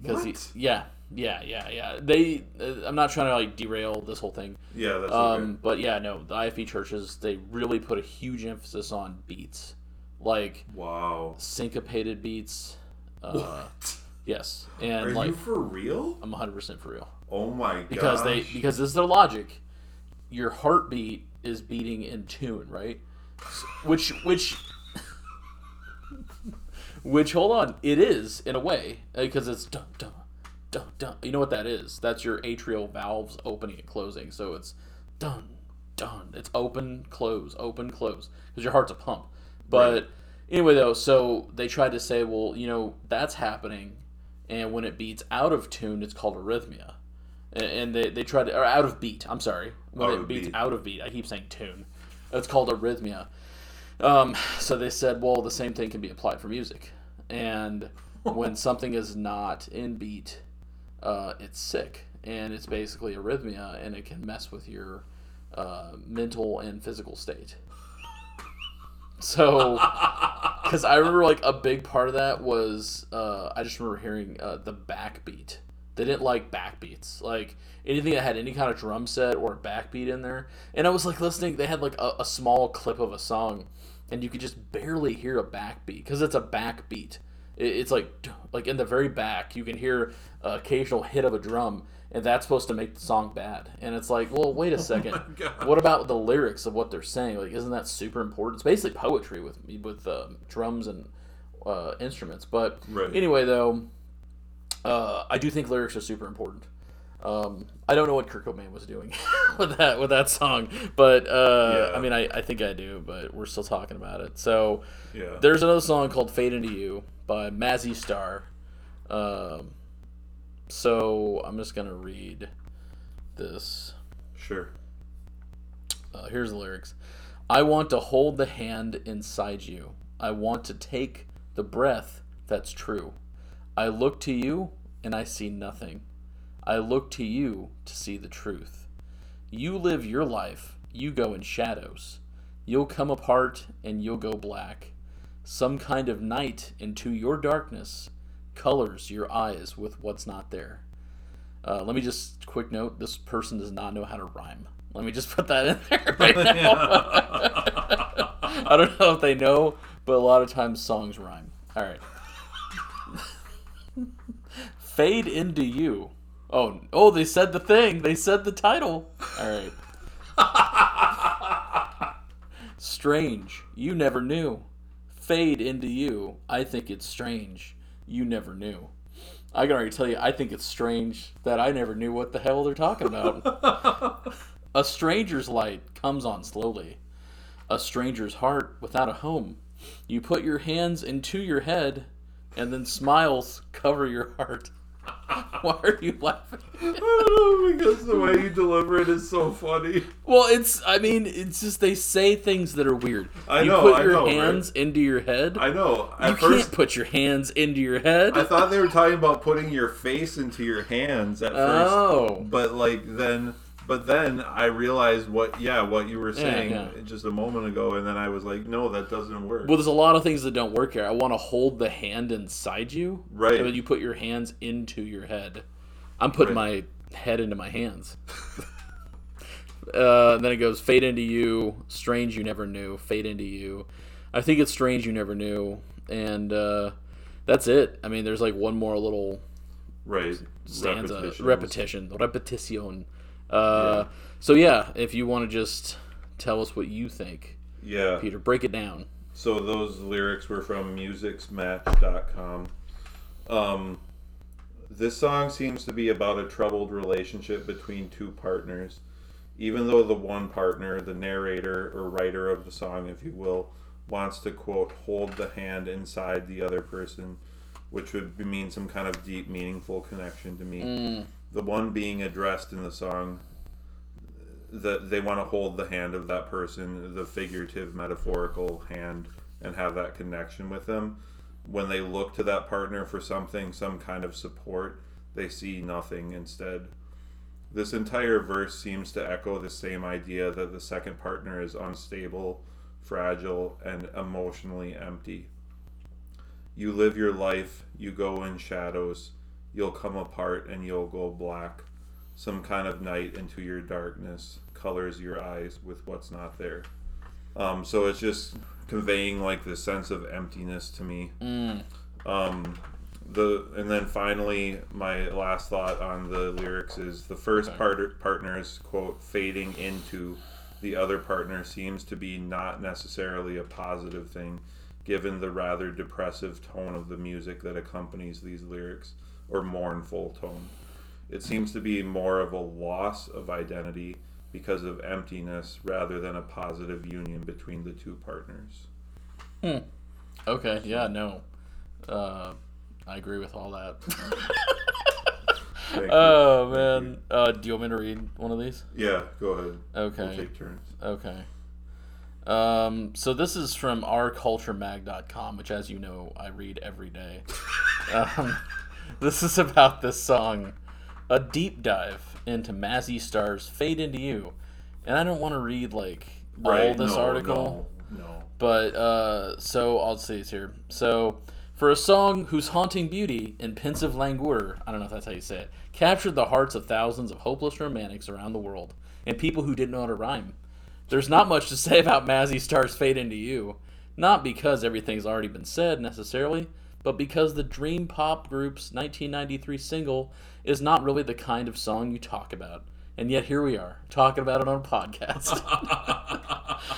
Speaker 1: because he,
Speaker 2: What?
Speaker 1: yeah yeah yeah yeah they uh, i'm not trying to like derail this whole thing
Speaker 2: yeah, that's
Speaker 1: um,
Speaker 2: okay.
Speaker 1: but yeah, no, the IFB churches they really put a huge emphasis on beats, like
Speaker 2: Wow.
Speaker 1: syncopated beats. Uh, yes, and
Speaker 2: Are
Speaker 1: like
Speaker 2: you for real?
Speaker 1: I'm 100 percent for real
Speaker 2: Oh my god.
Speaker 1: because they because this is their logic. Your heartbeat is beating in tune, right? Which which which hold on, it is in a way uh, because it's dun dun dun dun. You know what that is? That's your atrial valves opening and closing. So it's dun dun. It's open close open close because your heart's a pump. But
Speaker 2: Right.
Speaker 1: anyway, though, so they tried to say, well, you know, that's happening, and when it beats out of tune, it's called arrhythmia. And- And they, they tried to, or out of beat, I'm sorry. When
Speaker 2: Out
Speaker 1: it beats
Speaker 2: beat.
Speaker 1: out of beat, I keep saying tune. It's called arrhythmia. Um, so they said, well, the same thing can be applied for music. And when something is not in beat, uh, it's sick. And it's basically arrhythmia, and it can mess with your uh, mental and physical state. So, because I remember like a big part of that was uh, I just remember hearing uh, the backbeat. They didn't like backbeats, like anything that had any kind of drum set or backbeat in there. And I was like listening. They had like a, a small clip of a song, and you could just barely hear a backbeat because it's a backbeat. It, it's like like in the very back, you can hear an occasional hit of a drum, and that's supposed to make the song bad. And it's like, well, wait a second.
Speaker 2: God.
Speaker 1: what about the lyrics of what they're saying? Like, isn't that super important? It's basically poetry with with um, drums and uh, instruments. But
Speaker 2: Right.
Speaker 1: anyway, though, uh, I do think lyrics are super important. Um, I don't know what Kurt Cobain was doing with that with that song, but uh,
Speaker 2: Yeah.
Speaker 1: I mean, I, I think I do. But we're still talking about it. So
Speaker 2: Yeah.
Speaker 1: there's another song called "Fade Into You" by Mazzy Star. Um, so I'm just gonna read this.
Speaker 2: Sure.
Speaker 1: Uh, here's the lyrics. I want to hold the hand inside you. I want to take the breath that's true. I look to you and I see nothing. I look to you to see the truth. You live your life, you go in shadows. You'll come apart and you'll go black. Some kind of night into your darkness colors your eyes with what's not there. Uh, let me just quick note: this person does not know how to rhyme. Let me just put that in there right now. I don't know if they know, but a lot of times songs rhyme. All right. Fade into you. Oh, oh! They said the thing. They said the title. All right. Strange. You never knew. Fade into you. I think it's strange. You never knew. I can already tell you, I think it's strange that I never knew what the hell they're talking about. a stranger's light comes on slowly. A stranger's heart without a home. You put your hands into your head, and then smiles cover your heart. Why are you laughing?
Speaker 2: I don't know because the way you deliver it is so funny.
Speaker 1: Well, it's. I mean, it's just they say things that are weird.
Speaker 2: I
Speaker 1: you
Speaker 2: know,
Speaker 1: put
Speaker 2: I
Speaker 1: your
Speaker 2: know, right?
Speaker 1: hands into your head.
Speaker 2: I know. At
Speaker 1: you
Speaker 2: first,
Speaker 1: can't put your hands into your head.
Speaker 2: I thought they were talking about putting your face into your hands at first.
Speaker 1: Oh.
Speaker 2: But like then but then I realized what yeah, what you were saying
Speaker 1: yeah.
Speaker 2: just a moment ago and then I was like, no, that doesn't work.
Speaker 1: Well, there's a lot of things that don't work here. I want to hold the hand inside you,
Speaker 2: Right.
Speaker 1: And then you put your hands into your head. I'm putting
Speaker 2: Right.
Speaker 1: my head into my hands. uh, then it goes fade into you, strange you never knew, fade into you. I think it's strange you never knew, and uh, that's it. I mean, there's like one more little
Speaker 2: right.
Speaker 1: stanza, repetition, repetition. Uh, So yeah, if you want to just tell us what you think,
Speaker 2: Yeah.
Speaker 1: Peter, break it down.
Speaker 2: So those lyrics were from musixmatch.com. Um, this song seems to be about a troubled relationship between two partners. Even though the one partner, the narrator or writer of the song, if you will, wants to quote hold the hand inside the other person, which would mean some kind of deep, meaningful connection to me. The one being addressed in the song that they want to hold the hand of that person, the figurative, metaphorical hand, and have that connection with them. When they look to that partner for something, some kind of support, they see nothing instead. This entire verse seems to echo the same idea that the second partner is unstable, fragile, and emotionally empty. You live your life, you go in shadows, you'll come apart and you'll go black some kind of night into your darkness colors your eyes with what's not there. Um, so it's just conveying like this sense of emptiness to me. Um, the and then finally, my last thought on the lyrics is the first part partner's quote fading into the other partner seems to be not necessarily a positive thing, given the rather depressive tone of the music that accompanies these lyrics, or mournful tone. It seems to be more of a loss of identity because of emptiness rather than a positive union between the two partners.
Speaker 1: Okay, yeah, no. Uh, I agree with all that. Oh, man. Uh, do you want me to read one of these?
Speaker 2: Yeah, go ahead. We'll
Speaker 1: Okay.
Speaker 2: take turns.
Speaker 1: Okay. Um, so this is from ourculturemag.com, which, as you know, I read every day. um, this is about this song, a deep dive into Mazzy Star's "Fade Into You," and I don't want to read like all this
Speaker 2: no,
Speaker 1: article.
Speaker 2: No, no.
Speaker 1: But uh, so I'll say this here. So for a song whose haunting beauty and pensive languor, I don't know if that's how you say it, captured the hearts of thousands of hopeless romantics around the world and people who didn't know how to rhyme. There's not much to say about Mazzy Star's Fade Into You. Not because everything's already been said necessarily, but because the Dream Pop Group's 1993 single is not really the kind of song you talk about. And yet here we are, talking about it on a podcast.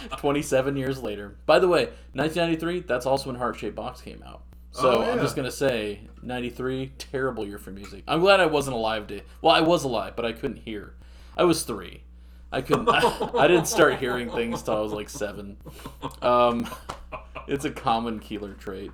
Speaker 1: 27 years later. By the way, 1993, that's also when Heart Shaped Box came out. So
Speaker 2: Oh,
Speaker 1: I'm just going to say, 93, terrible year for music. I'm glad I wasn't alive to. Well, I was alive, but I couldn't hear. I was three. I couldn't. I, didn't start hearing things till I was like seven. Um, it's a common Keeler trait.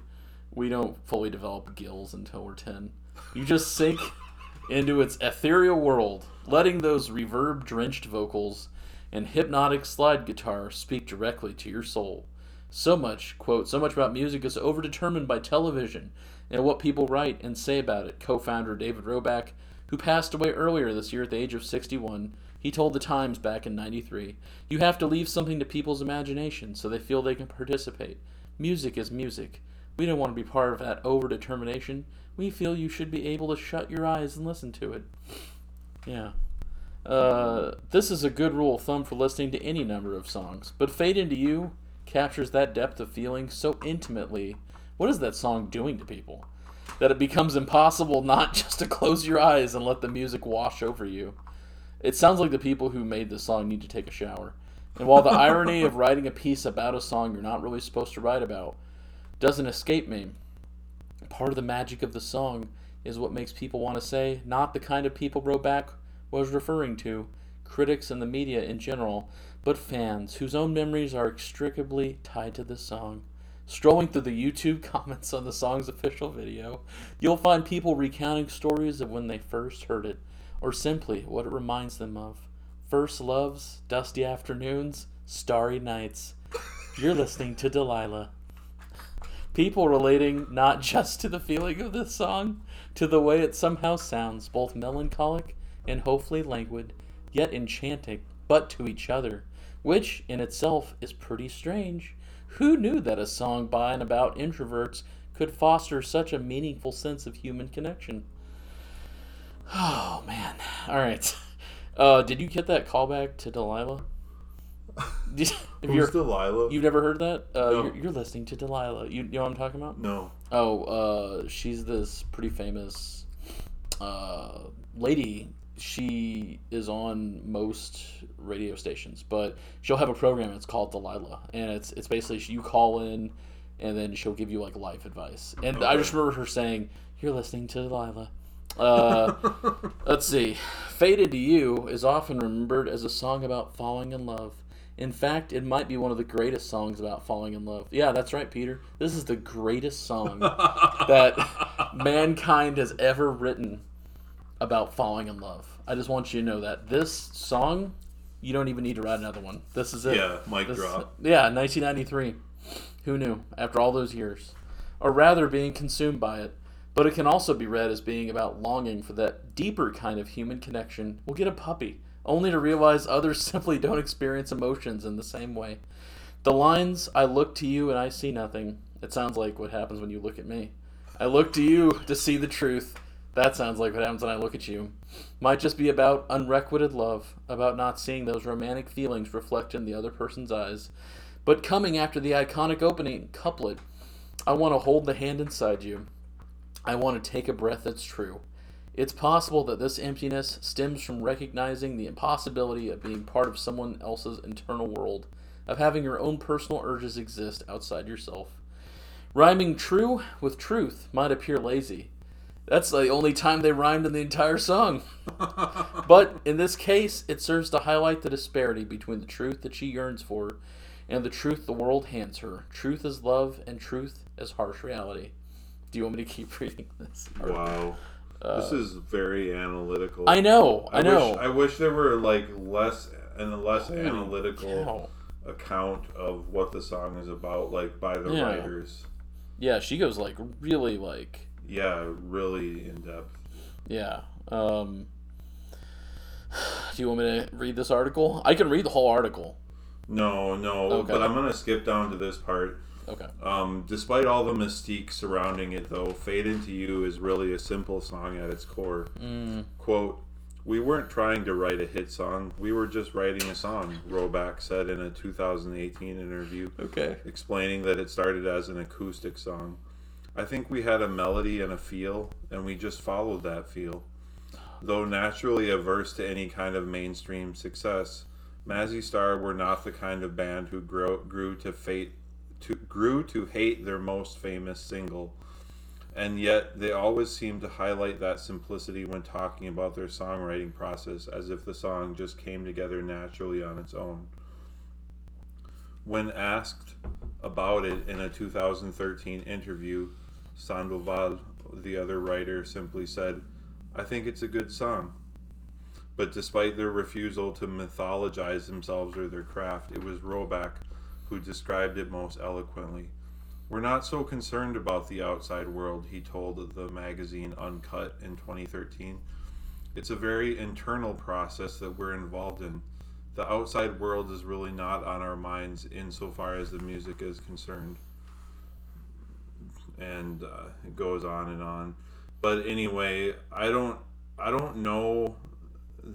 Speaker 1: We don't fully develop gills until we're 10. You just sink into its ethereal world, letting those reverb drenched vocals and hypnotic slide guitar speak directly to your soul. So much, quote, so much about music is overdetermined by television and what people write and say about it. Co founder David Roback, who passed away earlier this year at the age of 61, he told the Times back in 93 You have to leave something to people's imagination so they feel they can participate. Music is music. We don't want to be part of that overdetermination. We feel you should be able to shut your eyes and listen to it. Yeah. Uh, this is a good rule of thumb for listening to any number of songs, but Fade Into You captures that depth of feeling so intimately. What is that song doing to people? That it becomes impossible not just to close your eyes and let the music wash over you. It sounds like the people who made this song need to take a shower. And while the irony of writing a piece about a song you're not really supposed to write about doesn't escape me, part of the magic of the song is what makes people want to say, not the kind of people Roback was referring to, critics and the media in general, but fans whose own memories are inextricably tied to this song. Strolling through the YouTube comments on the song's official video, you'll find people recounting stories of when they first heard it, or simply what it reminds them of. First loves, dusty afternoons, starry nights. You're listening to Delilah. People relating not just to the feeling of this song, to the way it somehow sounds, both melancholic and hopefully languid, yet enchanting, but to each other, which in itself is pretty strange. Who knew that a song by and about introverts could foster such a meaningful sense of human connection? Oh man! All right. Uh, did you get that callback to Delilah? Did, if
Speaker 2: Who's
Speaker 1: you're,
Speaker 2: Delilah?
Speaker 1: you've never heard that? Uh,
Speaker 2: No.
Speaker 1: you're, you're listening to Delilah. You, you know what I'm talking about?
Speaker 2: no.
Speaker 1: Oh, uh, she's this pretty famous uh, lady. She is on most radio stations, but she'll have a program. It's called Delilah, and it's it's basically you call in, and then she'll give you like life advice. And I just remember her saying, "You're listening to Delilah." Uh, let's see. Faded to You is often remembered as a song about falling in love. In fact, it might be one of the greatest songs about falling in love. Yeah, that's right, Peter. This is the greatest song that mankind has ever written about falling in love. I just want you to know that this song, you don't even need to write another one. This is it.
Speaker 2: Yeah, mic
Speaker 1: This-
Speaker 2: drop.
Speaker 1: Yeah, 1993. Who knew? After all those years. Or rather, being consumed by it. But it can also be read as being about longing for that deeper kind of human connection. We'll get a puppy, only to realize others simply don't experience emotions in the same way. The lines, I look to you and I see nothing. It sounds like what happens when you look at me. I look to you to see the truth. That sounds like what happens when I look at you. Might just be about unrequited love, about not seeing those romantic feelings reflected in the other person's eyes. But coming after the iconic opening couplet, I want to hold the hand inside you. I want to take a breath that's true. It's possible that this emptiness stems from recognizing the impossibility of being part of someone else's internal world, of having your own personal urges exist outside yourself. Rhyming true with truth might appear lazy. That's the only time they rhymed in the entire song. But in this case, it serves to highlight the disparity between the truth that she yearns for and the truth the world hands her. Truth is love, and truth is harsh reality. Do you want me to keep reading this? Or-
Speaker 2: Wow. this is very analytical.
Speaker 1: Uh, I know, I, know.
Speaker 2: Wish, I wish there were like less and a less analytical
Speaker 1: cow.
Speaker 2: account of what the song is about, like by the
Speaker 1: Yeah.
Speaker 2: writers.
Speaker 1: Yeah, she goes like really like
Speaker 2: Yeah, really in depth.
Speaker 1: yeah. Um, do you want me to read this article? I can read the whole article.
Speaker 2: No, no,
Speaker 1: Okay.
Speaker 2: but I'm gonna skip down to this part.
Speaker 1: Okay.
Speaker 2: Um, despite all the mystique surrounding it, though, Fade Into You is really a simple song at its core.
Speaker 1: Mm,
Speaker 2: Quote, We weren't trying to write a hit song, we were just writing a song, Roback said in a 2018 interview,
Speaker 1: okay.
Speaker 2: explaining that it started as an acoustic song. I think we had a melody and a feel, and we just followed that feel. Though naturally averse to any kind of mainstream success, Mazzy Star were not the kind of band who grew, grew to fate to grew to hate their most famous single. And yet they always seem to highlight that simplicity when talking about their songwriting process as if the song just came together naturally on its own. When asked about it in a 2013 interview, Sandoval, the other writer, simply said, I think it's a good song. But despite their refusal to mythologize themselves or their craft, it was Roback who described it most eloquently. We're not so concerned about the outside world, he told the magazine Uncut in 2013. It's a very internal process that we're involved in. The outside world is really not on our minds insofar as the music is concerned. And uh, it goes on and on. But anyway, I don't I don't know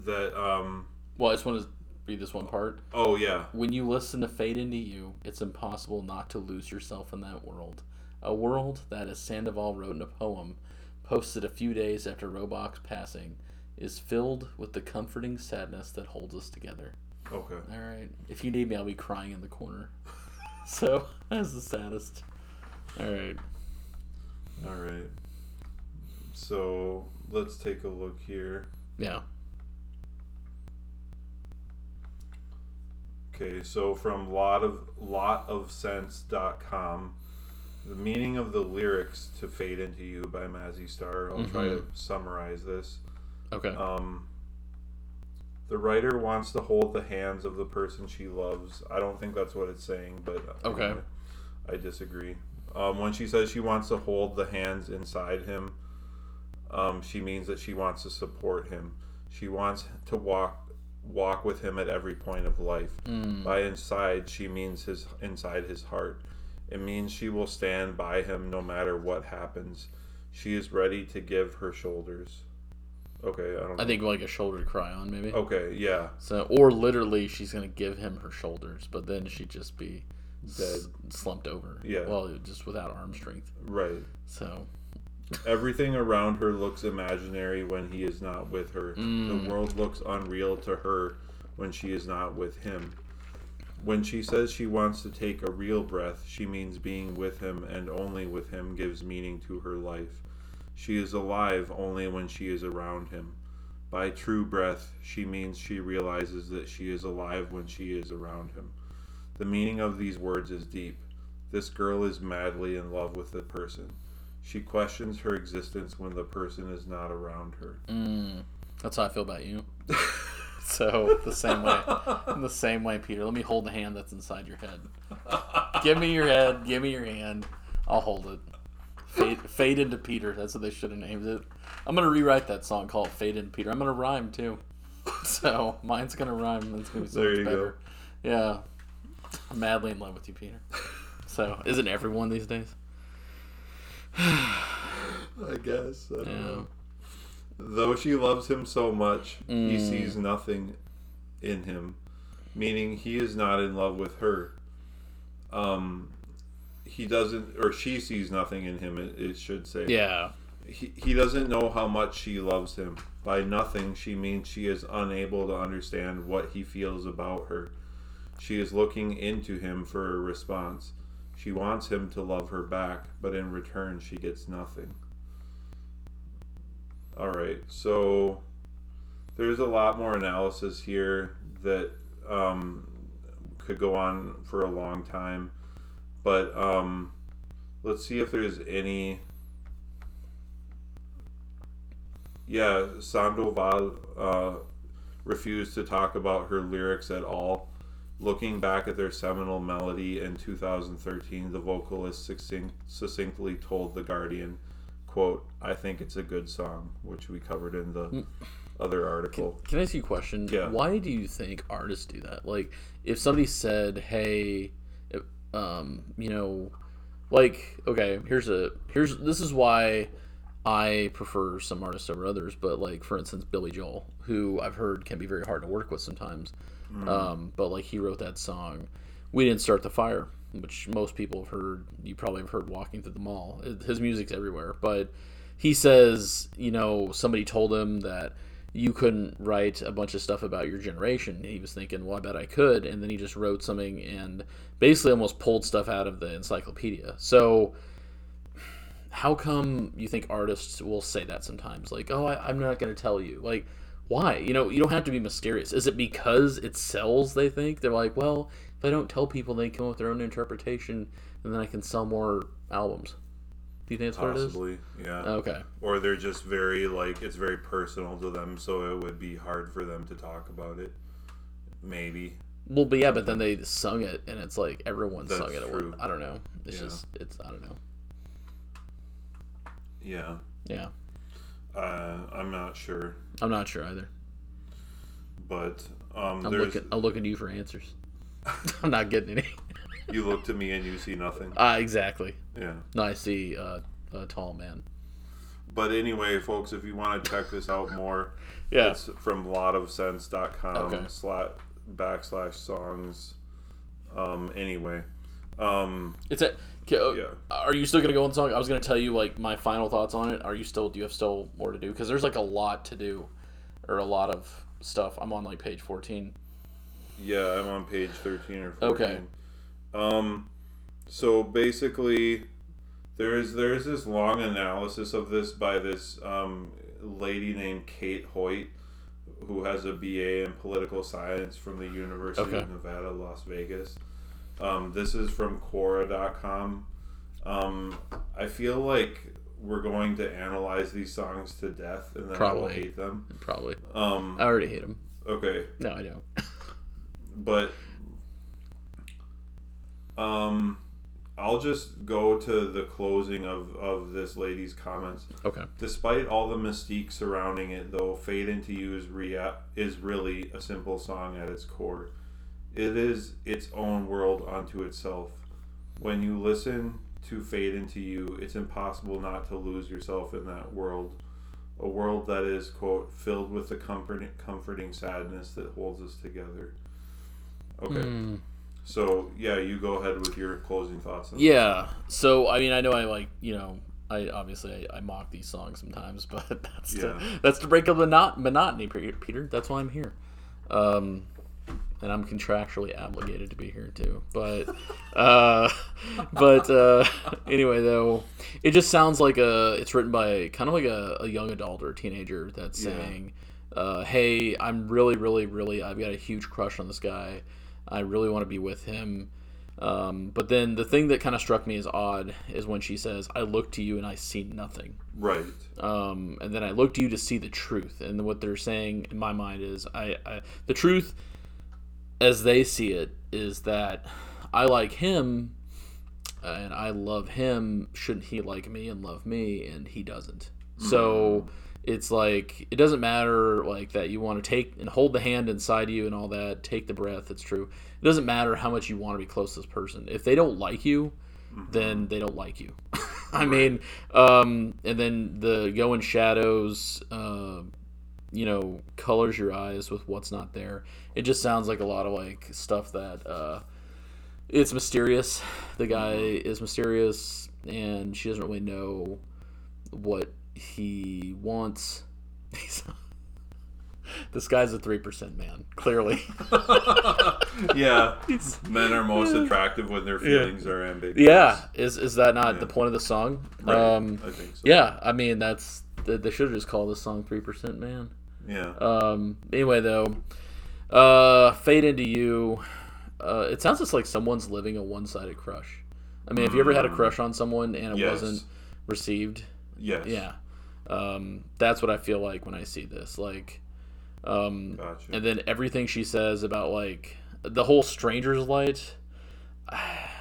Speaker 2: that um
Speaker 1: Well, I just want to read this one part.
Speaker 2: oh yeah.
Speaker 1: When you listen to Fade Into You, it's impossible not to lose yourself in that world. A world that, as Sandoval wrote in a poem posted a few days after Roback's passing, is filled with the comforting sadness that holds us together.
Speaker 2: Okay.
Speaker 1: All right. If you need me, I'll be crying in the corner. so, that's the saddest. All right.
Speaker 2: All right. So let's take a look here.
Speaker 1: Yeah.
Speaker 2: Okay, so from lot of lotofsense.com, the meaning of the lyrics to "Fade into You" by Mazzy Star. I'll try to summarize this.
Speaker 1: Okay.
Speaker 2: Um, the writer wants to hold the hands of the person she loves. I don't think that's what it's saying, but
Speaker 1: Okay.
Speaker 2: anyway, I disagree. Um, when she says she wants to hold the hands inside him, um, she means that she wants to support him. She wants to walk walk with him at every point of life. Mm. By inside, she means his inside his heart. It means she will stand by him no matter what happens. She is ready to give her shoulders. Okay, I don't know.
Speaker 1: I think like a shoulder to cry on, maybe.
Speaker 2: Okay, yeah.
Speaker 1: So, or literally, she's gonna give him her shoulders, but then she'd just be
Speaker 2: Dead.
Speaker 1: s- slumped over.
Speaker 2: Yeah.
Speaker 1: Well, just without arm strength.
Speaker 2: Right.
Speaker 1: So,
Speaker 2: Everything around her looks imaginary when he is not with her. The mm. world looks unreal to her when she is not with him. When she says she wants to take a real breath, she means being with him and only with him gives meaning to her life. She is alive only when she is around him. By true breath, she means she realizes that she is alive when she is around him. The meaning of these words is deep. This girl is madly in love with the person. She questions her existence when the person is not around her.
Speaker 1: mm, that's how I feel about you. so the same way, in the same way, Peter. Let me hold the hand that's inside your head. Give me your head. Give me your hand. I'll hold it. Fade, fade into Peter. That's what they should have named it. I'm gonna rewrite that song called "Fade into Peter." I'm gonna rhyme too. So mine's gonna rhyme. It's gonna be so
Speaker 2: There
Speaker 1: much
Speaker 2: you go.
Speaker 1: Yeah, I'm madly in love with you, Peter. So isn't everyone these days?
Speaker 2: I guess. I don't
Speaker 1: Yeah.
Speaker 2: know. Though she loves him so much, he
Speaker 1: Mm.
Speaker 2: sees nothing in him, meaning he is not in love with her. Um, he doesn't, or she sees nothing in him. It, it should say.
Speaker 1: Yeah.
Speaker 2: He, he doesn't know how much she loves him. By nothing, she means she is unable to understand what he feels about her. She is looking into him for a response. She wants him to love her back, but in return, she gets nothing. All right, so there's a lot more analysis here that um, could go on for a long time, but um, let's see if there's any. Yeah, Sandoval uh, refused to talk about her lyrics at all. Looking back at their seminal melody in 2013, the vocalist succinct, succinctly told The Guardian, quote, I think it's a good song, which we covered in the other article.
Speaker 1: Can I ask you a question?
Speaker 2: Yeah.
Speaker 1: Why do you think artists do that? Like, if somebody said, "Hey, um, you know, like, okay, here's a here's this is why I prefer some artists over others, but like, for instance, Billy Joel, who I've heard can be very hard to work with sometimes. Um, but like, he wrote that song, "We Didn't Start the Fire," which most people have heard. You probably have heard "Walking Through the Mall." His music's everywhere, but he says, you know, somebody told him that you couldn't write a bunch of stuff about your generation. He was thinking, well, I bet I could. And then he just wrote something and basically almost pulled stuff out of the encyclopedia. So, how come you think artists will say that sometimes? Like, oh, I, I'm not going to tell you. Like, why? You know, you don't have to be mysterious. Is it because it sells, they think? They're like, well, if I don't tell people, they come up with their own interpretation, and then I can sell more albums. Do you think that's what it is?
Speaker 2: Possibly, yeah.
Speaker 1: Oh, okay.
Speaker 2: Or they're just very, like, it's very personal to them, so it would be hard for them to talk about it. Maybe.
Speaker 1: Well, but yeah, but then they sung it, and it's like everyone
Speaker 2: That's
Speaker 1: sung it.
Speaker 2: True.
Speaker 1: I don't know. It's
Speaker 2: Yeah.
Speaker 1: just, it's, I don't know.
Speaker 2: Yeah.
Speaker 1: Yeah,
Speaker 2: Uh, I'm not sure.
Speaker 1: I'm not sure either.
Speaker 2: But um,
Speaker 1: I'm looking, I'm looking to you for answers. I'm not getting any.
Speaker 2: You look to me and you see nothing.
Speaker 1: Ah, exactly.
Speaker 2: Yeah.
Speaker 1: No, I see uh, a tall man.
Speaker 2: But anyway, folks, if you want to check this out more,
Speaker 1: Yeah.
Speaker 2: it's from lotofsense.com
Speaker 1: Okay.
Speaker 2: slash backslash songs. Um, anyway, um,
Speaker 1: It's a. Uh,
Speaker 2: Yeah.
Speaker 1: Are you still gonna go on the song? I was gonna tell you like my final thoughts on it. Are you still? Do you have still more to do? Because there's like a lot to do, or a lot of stuff. I'm on like page 14.
Speaker 2: yeah, I'm on page 13 or 14.
Speaker 1: Okay.
Speaker 2: Um, so basically, There's there's this long analysis of this by this um, lady named Kate Hoyt, who has a BA in political science from the University
Speaker 1: Okay.
Speaker 2: of Nevada, Las Vegas. Um, this is from Quora.com. Um, I feel like we're going to analyze these songs to death, and then I will hate them.
Speaker 1: Probably.
Speaker 2: Um,
Speaker 1: I already hate them.
Speaker 2: okay,
Speaker 1: No, I don't.
Speaker 2: but um, I'll just go to the closing of of this lady's comments.
Speaker 1: Okay.
Speaker 2: Despite all the mystique surrounding it, though, Fade Into You is, rea- is really a simple song at its core. It is its own world unto itself. When you listen to Fade Into You, it's impossible not to lose yourself in that world. A world that is, quote, filled with the comforting, comforting sadness that holds us together. Okay.
Speaker 1: Hmm.
Speaker 2: So, yeah, you go ahead with your closing thoughts. on that.
Speaker 1: Yeah. So I mean, I know I like you know. I obviously I, I mock these songs sometimes, but that's
Speaker 2: Yeah.
Speaker 1: to, that's to break up the monot- monotony, Pe- Peter. That's why I'm here, um, and I'm contractually obligated to be here too. But uh, but uh, anyway, though, it just sounds like a it's written by kind of like a, a young adult or a teenager that's
Speaker 2: Yeah.
Speaker 1: saying, uh, "Hey, I'm really, really, really I've got a huge crush on this guy. I really want to be with him." Um, but then the thing that kind of struck me as odd is when she says, "I look to you and I see nothing,"
Speaker 2: Right.
Speaker 1: um, and then I look to you to see the truth. And what they're saying in my mind is, I, I the truth, as they see it, is that I like him, and I love him. Shouldn't he like me and love me? And he doesn't. So it's like it doesn't matter like that you want to take and hold the hand inside you and all that. Take the breath. It's true. It doesn't matter how much you want to be close to this person. If they don't like you, then they don't like you. I mean, um, and then the go in shadows, uh, you know, colors your eyes with what's not there. It just sounds like a lot of like stuff that uh, it's mysterious. The guy is mysterious, and she doesn't really know what he wants. This guy's a three percent man, clearly.
Speaker 2: yeah, men are most attractive when their feelings are ambiguous.
Speaker 1: yeah, is is that not the point of the song?
Speaker 2: Right.
Speaker 1: Um,
Speaker 2: I think so.
Speaker 1: yeah, I mean that's they they should have just called this song three percent man.
Speaker 2: Yeah.
Speaker 1: Um, anyway, though, uh, fade into you. Uh, it sounds just like someone's living a one-sided crush. I mean, have you ever had a crush on someone and it
Speaker 2: Mm. Yes.
Speaker 1: wasn't received?
Speaker 2: yes.
Speaker 1: Yeah, um, that's what I feel like when I see this. Like, um,
Speaker 2: Gotcha.
Speaker 1: and then everything she says about like the whole stranger's light.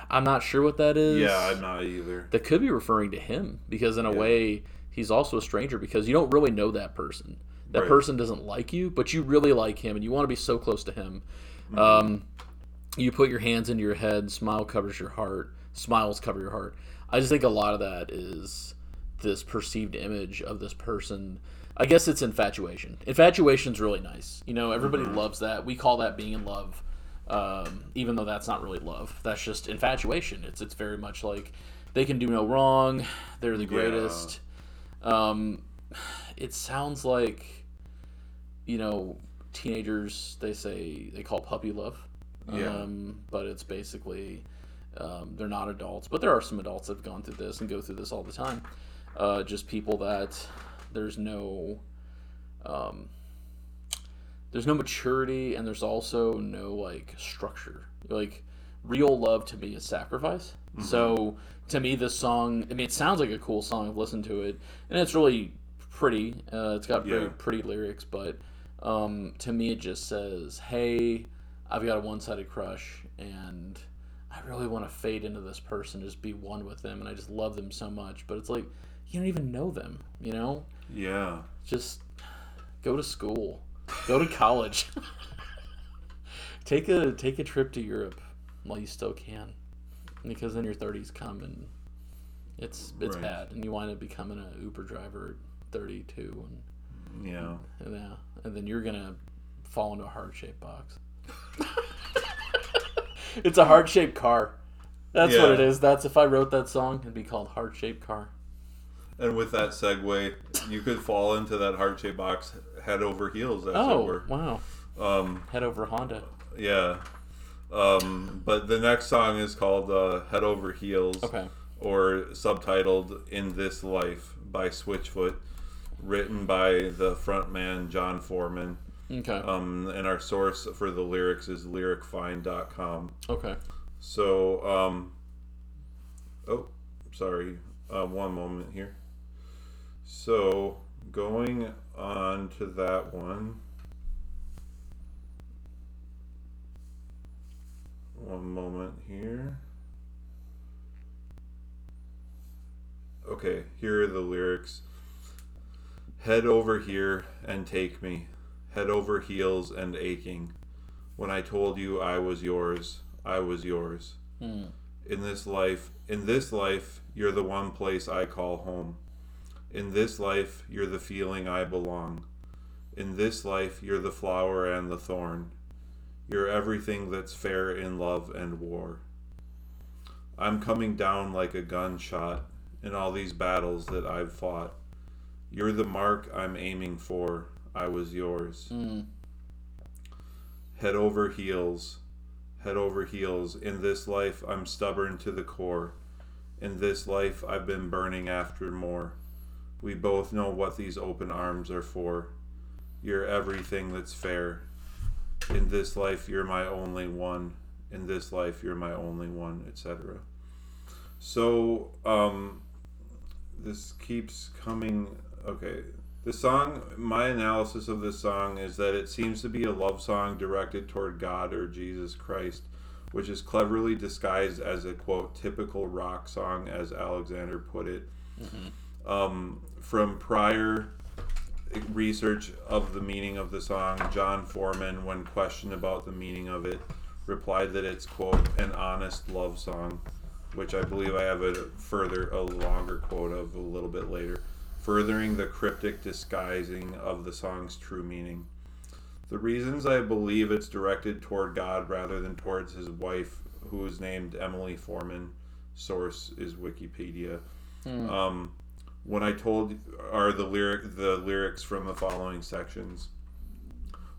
Speaker 1: I'm not sure what that is.
Speaker 2: yeah, I'm not either.
Speaker 1: that could be referring to him because in a
Speaker 2: Yeah.
Speaker 1: way he's also a stranger because you don't really know that person that
Speaker 2: Right.
Speaker 1: person doesn't like you but you really like him and you want to be so close to him.
Speaker 2: Mm-hmm.
Speaker 1: um, you put your hands into your head smile covers your heart smiles cover your heart. I just think a lot of that is this perceived image of this person. I guess it's infatuation. Infatuation's really nice. You know everybody
Speaker 2: Mm-hmm.
Speaker 1: loves that. We call that being in love um, even though that's not really love. That's just infatuation. It's it's very much like they can do no wrong. They're the greatest. Um, it sounds like you know teenagers they say they call puppy love.
Speaker 2: Yeah.
Speaker 1: um, but it's basically um, they're not adults but there are some adults that have gone through this and go through this all the time. Uh, just people that there's no um, there's no maturity and there's also no like structure. Like real love to me is sacrifice. So to me this song i mean it sounds like a cool song. I've listened to it and it's really pretty. Uh, it's got very
Speaker 2: Yeah.
Speaker 1: pretty lyrics but um, to me it just says hey i've got a one-sided crush and i really want to fade into this person just be one with them and i just love them so much but it's like you don't even know them you know
Speaker 2: Yeah.
Speaker 1: just go to school go to college take a take a trip to europe while you still can because then your 30s come and it's it's
Speaker 2: Right.
Speaker 1: bad and you wind up becoming an uber driver at 32 and, and yeah. And then you're gonna fall into a heart-shaped box. It's a heart-shaped car. That's what it is. That's if i wrote that song it'd be called heart-shaped car.
Speaker 2: And with that segue, you could fall into that heart shaped box head over heels, as it
Speaker 1: oh
Speaker 2: were.
Speaker 1: wow.
Speaker 2: Um,
Speaker 1: head over honda.
Speaker 2: Yeah. Um, but the next song is called uh, Head Over Heels.
Speaker 1: okay.
Speaker 2: or subtitled "In This Life" by Switchfoot, written by the frontman Jon Foreman.
Speaker 1: Okay.
Speaker 2: Um, and our source for the lyrics is lyricfind.com.
Speaker 1: okay.
Speaker 2: So, um, oh, sorry, uh, one moment here. So, going on to that one. One moment here. Okay, here are the lyrics. Head over here and take me, head over heels and aching. When I told you I was yours, I was yours.
Speaker 1: Hmm.
Speaker 2: In this life, in this life, you're the one place I call home. In this life, you're the feeling I belong. In this life, you're the flower and the thorn. You're everything that's fair in love and war. I'm coming down like a gunshot in all these battles that I've fought. You're the mark I'm aiming for. I was yours.
Speaker 1: Hmm.
Speaker 2: Head over heels, head over heels. In this life, I'm stubborn to the core. In this life, I've been burning after more. We both know what these open arms are for. You're everything that's fair. In this life, you're my only one. In this life, you're my only one, etc. So, um, this keeps coming. Okay, the song, my analysis of this song is that it seems to be a love song directed toward God or Jesus Christ, which is cleverly disguised as a quote typical rock song, as Alexander put it. Um, from prior research of the meaning of the song, Jon Foreman, when questioned about the meaning of it, replied that it's quote an honest love song, which I believe I have a further a longer quote of a little bit later furthering the cryptic disguising of the song's true meaning. The reasons I believe it's directed toward God rather than towards his wife, who is named Emily Foreman, source is Wikipedia. Um, when I told are the lyric the lyrics from the following sections.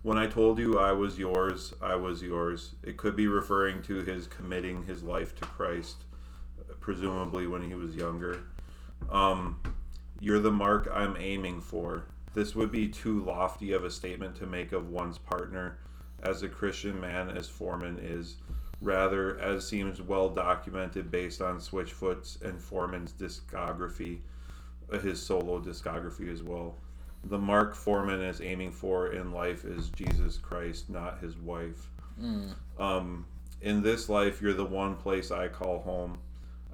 Speaker 2: When I told you I was yours, I was yours. It could be referring to his committing his life to Christ, presumably when he was younger. Um, you're the mark I'm aiming for. This would be too lofty of a statement to make of one's partner as a Christian man as Foreman is. Rather, as seems well documented based on Switchfoot's and Foreman's discography, uh, his solo discography as well. The mark Foreman is aiming for in life is Jesus Christ, not his wife. Um, in this life, you're the one place I call home.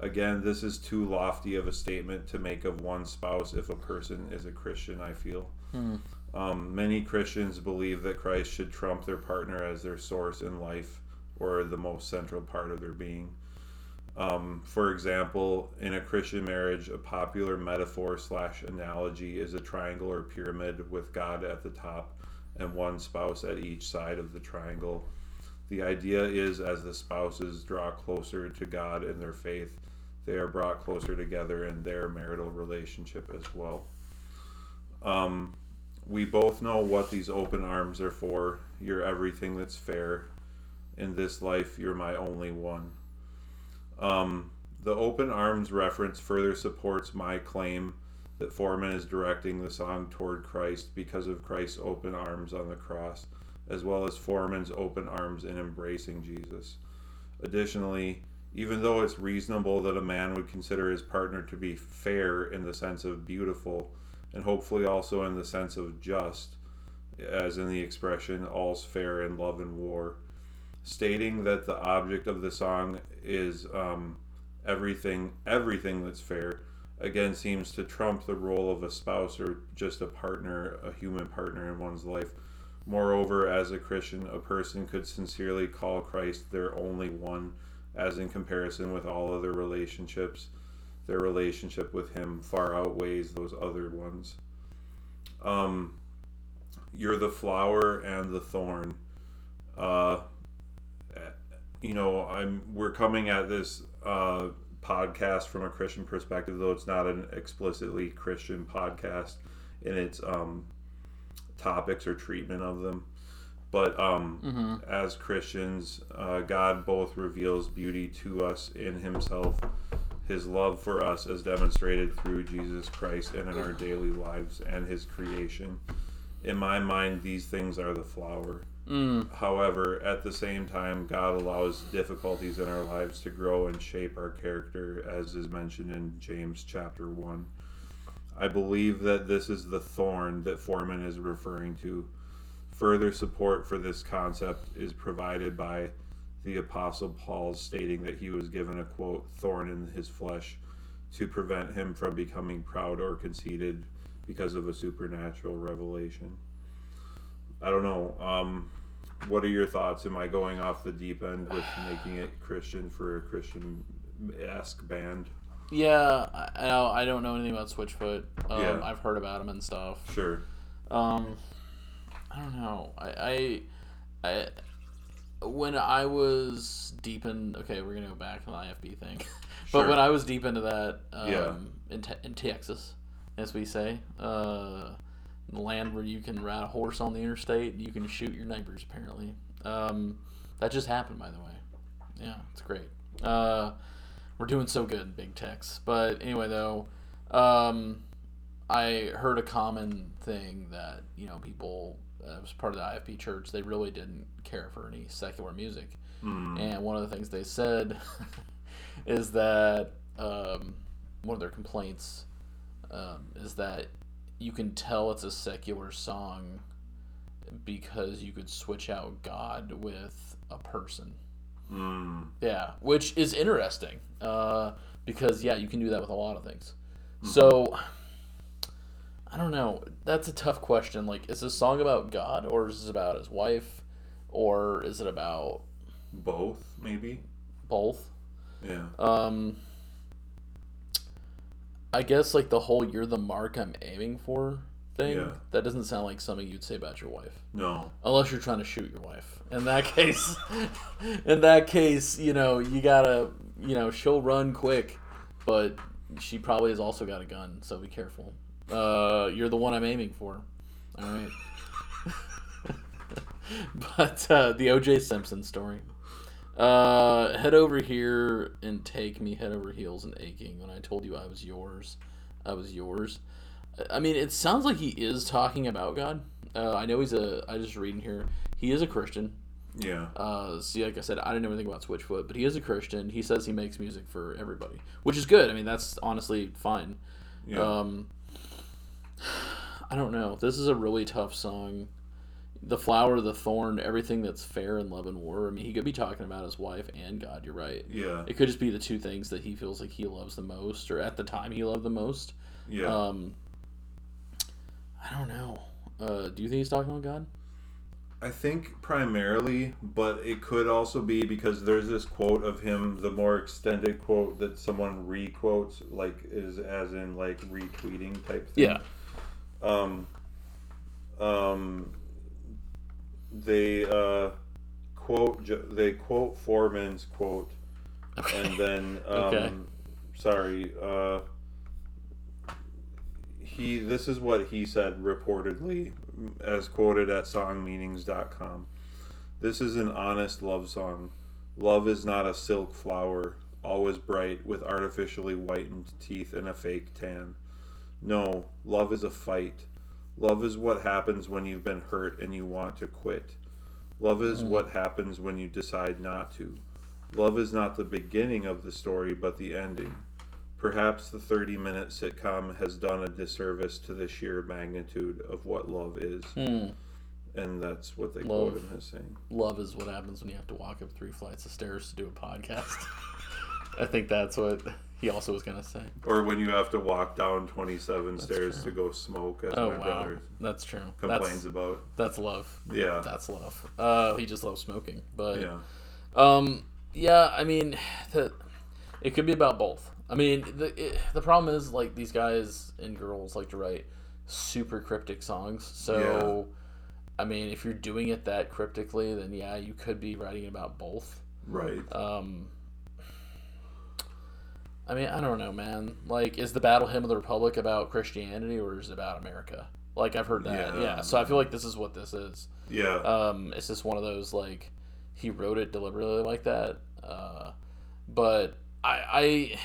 Speaker 2: Again, this is too lofty of a statement to make of one spouse if a person is a Christian, I feel. Um, many Christians believe that Christ should trump their partner as their source in life or the most central part of their being. Um, for example, in a Christian marriage, a popular metaphor slash analogy is a triangle or pyramid with God at the top and one spouse at each side of the triangle. The idea is as the spouses draw closer to God in their faith, they are brought closer together in their marital relationship as well. Um, we both know what these open arms are for. You're everything that's fair. In this life, you're my only one. Um, the open arms reference further supports my claim that Foreman is directing the song toward Christ because of Christ's open arms on the cross, as well as Foreman's open arms in embracing Jesus. Additionally, even though it's reasonable that a man would consider his partner to be fair in the sense of beautiful, and hopefully also in the sense of just, as in the expression all's fair in love and war, stating that the object of the song is um, everything everything that's fair again seems to trump the role of a spouse or just a partner a human partner in one's life. Moreover as a christian a person could sincerely call christ their only one as in comparison with all other relationships their relationship with him far outweighs those other ones um, you're the flower and the thorn uh, you know, I'm we're coming at this uh, podcast from a Christian perspective, though it's not an explicitly Christian podcast in its um, topics or treatment of them. But um, as Christians, uh, God both reveals beauty to us in Himself, his love for us as demonstrated through Jesus Christ and in our daily lives and his creation. In my mind, these things are the flower.
Speaker 1: Mm.
Speaker 2: However, at the same time, God allows difficulties in our lives to grow and shape our character, as is mentioned in James chapter 1. I believe that this is the thorn that Foreman is referring to. Further support for this concept is provided by the Apostle Paul stating that he was given a quote, thorn in his flesh to prevent him from becoming proud or conceited because of a supernatural revelation. I don't know. Um, what are your thoughts? Am I going off the deep end with making it Christian for a Christian esque band?
Speaker 1: Yeah, I, I don't know anything about Switchfoot. Um,
Speaker 2: Yeah.
Speaker 1: I've heard about him and stuff.
Speaker 2: Sure.
Speaker 1: Um, I don't know. I, I, I, when I was deep in, okay, we're gonna go back to the IFB thing, but when I was deep into that, um,
Speaker 2: Yeah.
Speaker 1: in, te- in Texas, as we say, uh, the land where you can ride a horse on the interstate, and you can shoot your neighbors. Apparently, um, that just happened, by the way. Yeah, it's great. Uh, we're doing so good in big techs, but anyway, though. Um, I heard a common thing that you know people uh, as part of the IFB church they really didn't care for any secular music,
Speaker 2: Mm.
Speaker 1: and one of the things they said is that um, one of their complaints um, is that you can tell it's a secular song because you could switch out God with a person.
Speaker 2: Mm.
Speaker 1: Yeah, which is interesting uh, because yeah, you can do that with a lot of things. So I don't know. That's a tough question. Like, is this song about God or is this about his wife or is it about
Speaker 2: Both, maybe.
Speaker 1: both?
Speaker 2: Yeah.
Speaker 1: Um, I guess like the whole "you're the mark I'm aiming for" thing.
Speaker 2: Yeah.
Speaker 1: That doesn't sound like something you'd say about your wife.
Speaker 2: No.
Speaker 1: unless you're trying to shoot your wife. In that case, in that case, you know you gotta, you know, she'll run quick, but she probably has also got a gun, so be careful. Uh, you're the one I'm aiming for. All right. but uh, the O.J. Simpson story. Uh, head over here and take me head over heels and aching. When I told you I was yours, I was yours. I mean, it sounds like he is talking about God. Uh, I know he's a. I just reading here. He is a Christian.
Speaker 2: Yeah.
Speaker 1: Uh, see, like I said, I didn't know anything about Switchfoot, but he is a Christian. He says he makes music for everybody, which is good. I mean, that's honestly fine.
Speaker 2: Yeah.
Speaker 1: Um, I don't know. This is a really tough song. The flower, the thorn, everything that's fair in love and war. I mean, he could be talking about his wife and God. You're right.
Speaker 2: yeah.
Speaker 1: It could just be the two things that he feels like he loves the most, or at the time he loved the most.
Speaker 2: Yeah.
Speaker 1: Um, I don't know. Uh, do you think he's talking about God?
Speaker 2: I think primarily, but it could also be because there's this quote of him, the more extended quote that someone re-quotes, like is as in like retweeting type thing.
Speaker 1: Yeah.
Speaker 2: Um. Um. They uh, quote they quote Foreman's quote, and then um,
Speaker 1: Okay.
Speaker 2: sorry. Uh, he this is what he said reportedly as quoted at songmeanings.com this is an honest love song love is not a silk flower always bright with artificially whitened teeth and a fake tan no love is a fight love is what happens when you've been hurt and you want to quit love is what happens when you decide not to love is not the beginning of the story but the ending Perhaps the 30 minute sitcom has done a disservice to the sheer magnitude of what love is.
Speaker 1: Hmm.
Speaker 2: And that's what they
Speaker 1: Love.
Speaker 2: quote him as saying.
Speaker 1: Love is what happens when you have to walk up three flights of stairs to do a podcast. I think that's what he also was gonna say.
Speaker 2: Or when you have to walk down 27 stairs
Speaker 1: true.
Speaker 2: to go smoke, as
Speaker 1: Oh
Speaker 2: my
Speaker 1: wow,
Speaker 2: brother
Speaker 1: that's true.
Speaker 2: complains
Speaker 1: That's
Speaker 2: about.
Speaker 1: that's love.
Speaker 2: Yeah.
Speaker 1: That's love. Uh, he just loves smoking. But
Speaker 2: Yeah.
Speaker 1: um, yeah, I mean, the, it could be about both. I mean, the it, the problem is like these guys and girls like to write super cryptic songs. So, I mean, if you're doing it that cryptically, then yeah, you could be writing about both.
Speaker 2: Right.
Speaker 1: Um, I mean, I don't know, man. Like, is the Battle Hymn of the Republic about Christianity or is it about America? Like, I've heard that.
Speaker 2: Yeah.
Speaker 1: Yeah. So I feel like this is what this is.
Speaker 2: Yeah.
Speaker 1: Um, it's just one of those like he wrote it deliberately like that. Uh, but I,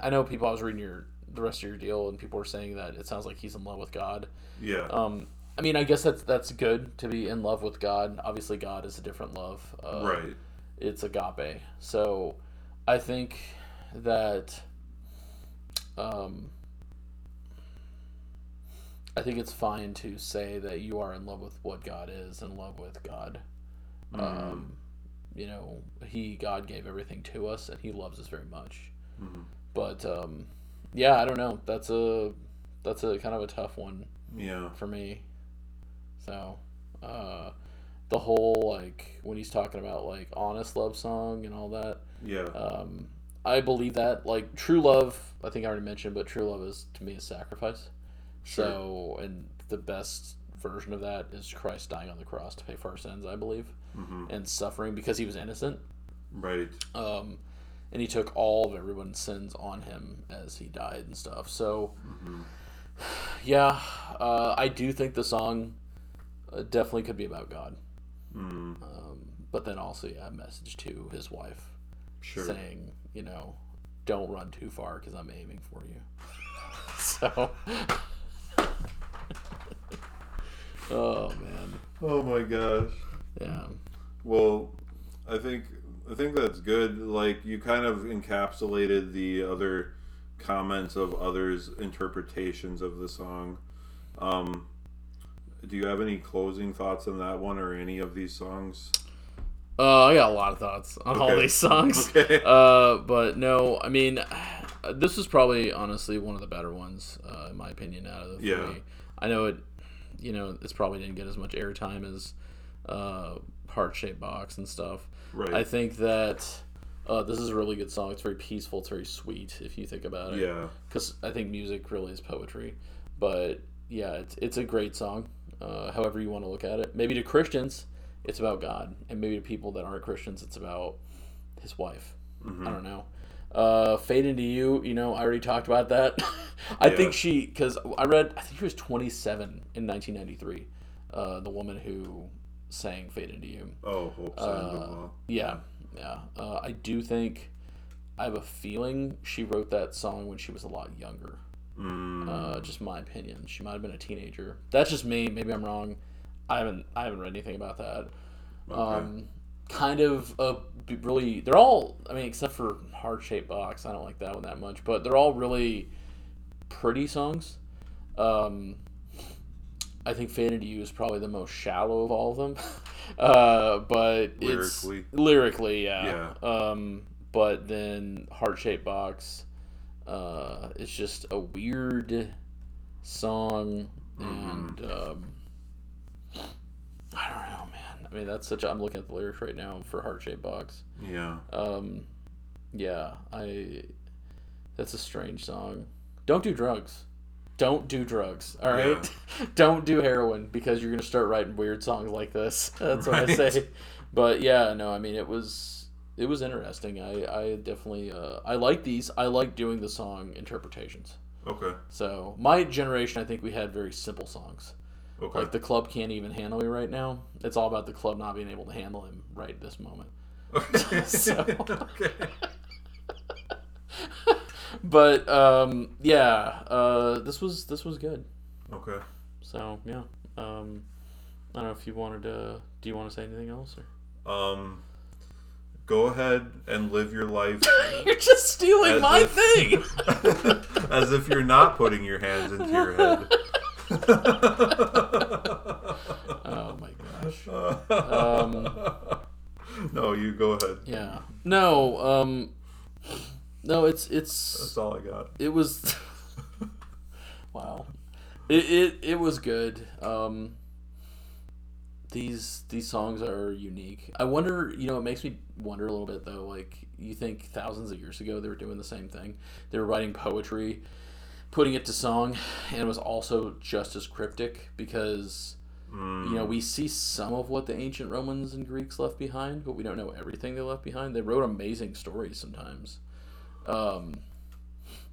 Speaker 1: I, I know people. I was reading your the rest of your deal, and people were saying that it sounds like he's in love with God.
Speaker 2: Yeah.
Speaker 1: Um, I mean, I guess that's that's good to be in love with God. Obviously, God is a different love. Uh,
Speaker 2: right.
Speaker 1: It's agape. So, I think that. Um, I think it's fine to say that you are in love with what God is, in love with God.
Speaker 2: Mm-hmm.
Speaker 1: Um, you know, He God gave everything to us, and He loves us very much.
Speaker 2: Mhm.
Speaker 1: But um, yeah, I don't know. That's a that's a kind of a tough one
Speaker 2: Yeah.
Speaker 1: for me. So, uh, the whole like when he's talking about like honest love song and all that,
Speaker 2: Yeah.
Speaker 1: um, I believe that like true love. I think I already mentioned, but true love is to me a sacrifice.
Speaker 2: Sure.
Speaker 1: So, and the best version of that is Christ dying on the cross to pay for our sins. I believe,
Speaker 2: hmm
Speaker 1: and suffering because he was innocent.
Speaker 2: Right.
Speaker 1: Um, and he took all of everyone's sins on him as he died and stuff. So,
Speaker 2: Mhm.
Speaker 1: yeah, uh, I do think the song uh, definitely could be about God.
Speaker 2: Mm.
Speaker 1: Um, but then also, yeah, a message to his wife
Speaker 2: Sure.
Speaker 1: saying, you know, don't run too far because I'm aiming for you. so, oh man,
Speaker 2: Oh my gosh.
Speaker 1: yeah,
Speaker 2: Well, I think I think that's good. Like you kind of encapsulated the other comments of others' interpretations of the song. Um, do you have any closing thoughts on that one or any of these songs?
Speaker 1: Uh, I got a lot of thoughts on all
Speaker 2: Okay.
Speaker 1: these songs.
Speaker 2: Okay.
Speaker 1: Uh, but no, I mean, this is probably honestly one of the better ones, uh, in my opinion, out of the three.
Speaker 2: Yeah.
Speaker 1: I know it, you know, it's probably didn't get as much airtime as uh, Heart Shaped Box and stuff.
Speaker 2: Right.
Speaker 1: I think that uh, this is a really good song. It's very peaceful. It's very sweet if you think about it.
Speaker 2: yeah.
Speaker 1: Because I think music really is poetry. But yeah, it's it's a great song. Uh, however you want to look at it. Maybe to Christians, it's about God, and maybe to people that aren't Christians, it's about his wife.
Speaker 2: Mhm.
Speaker 1: I don't know. Uh, Fade into You, you know, I already talked about that. I
Speaker 2: Yeah.
Speaker 1: think she, because I read, I think she was 27 in 1993. Uh, the woman who sang Fade into You.
Speaker 2: Oh,
Speaker 1: Uh, Yeah, yeah. Uh, I do think, I have a feeling she wrote that song when she was a lot younger.
Speaker 2: Mm.
Speaker 1: Uh, just my opinion. She might have been a teenager. That's just me. Maybe I'm wrong. I haven't I haven't read anything about that.
Speaker 2: okay.
Speaker 1: Um, kind of a really. They're all. I mean, except for Heart Shaped Box. I don't like that one that much. But they're all really pretty songs. Um, I think Fade into You is probably the most shallow of all of them. uh, but it's
Speaker 2: Lyrically.
Speaker 1: lyrically, yeah. Um, but then Heart Shaped Box, uh, it's just a weird song, and um, I don't know, man. I mean, that's such. A, I'm looking at the lyrics right now for Heart Shaped Box.
Speaker 2: yeah.
Speaker 1: Um, yeah, I. That's a strange song. Don't do drugs. Don't do drugs. All right. Don't do heroin because you're gonna start writing weird songs like this. That's what I say. But yeah, no, I mean it was it was interesting. I I definitely uh, I like these. I like doing the song interpretations.
Speaker 2: Okay.
Speaker 1: So my generation, I think we had very simple songs.
Speaker 2: Okay.
Speaker 1: Like the club can't even handle me right now. It's all about the club not being able to handle him right this moment.
Speaker 2: okay.
Speaker 1: So-
Speaker 2: okay.
Speaker 1: but um, yeah, uh, this was this was good.
Speaker 2: Okay.
Speaker 1: So yeah, um, I don't know if you wanted to. Do you want to say anything else? Or?
Speaker 2: Um, go ahead and live your life
Speaker 1: You're just stealing my
Speaker 2: if-
Speaker 1: thing.
Speaker 2: as if you're not putting your hands into your head.
Speaker 1: Oh my gosh.
Speaker 2: um, no, you go ahead.
Speaker 1: Yeah. No. Um. No. It's it's.
Speaker 2: That's all I got.
Speaker 1: it was wow it, it it was good um these these songs are unique i wonder you know it makes me wonder a little bit though like you think thousands of years ago they were doing the same thing they were writing poetry putting it to song and it was also just as cryptic because
Speaker 2: Mm,
Speaker 1: you know we see some of what the ancient romans and greeks left behind but we don't know everything they left behind they wrote amazing stories sometimes um,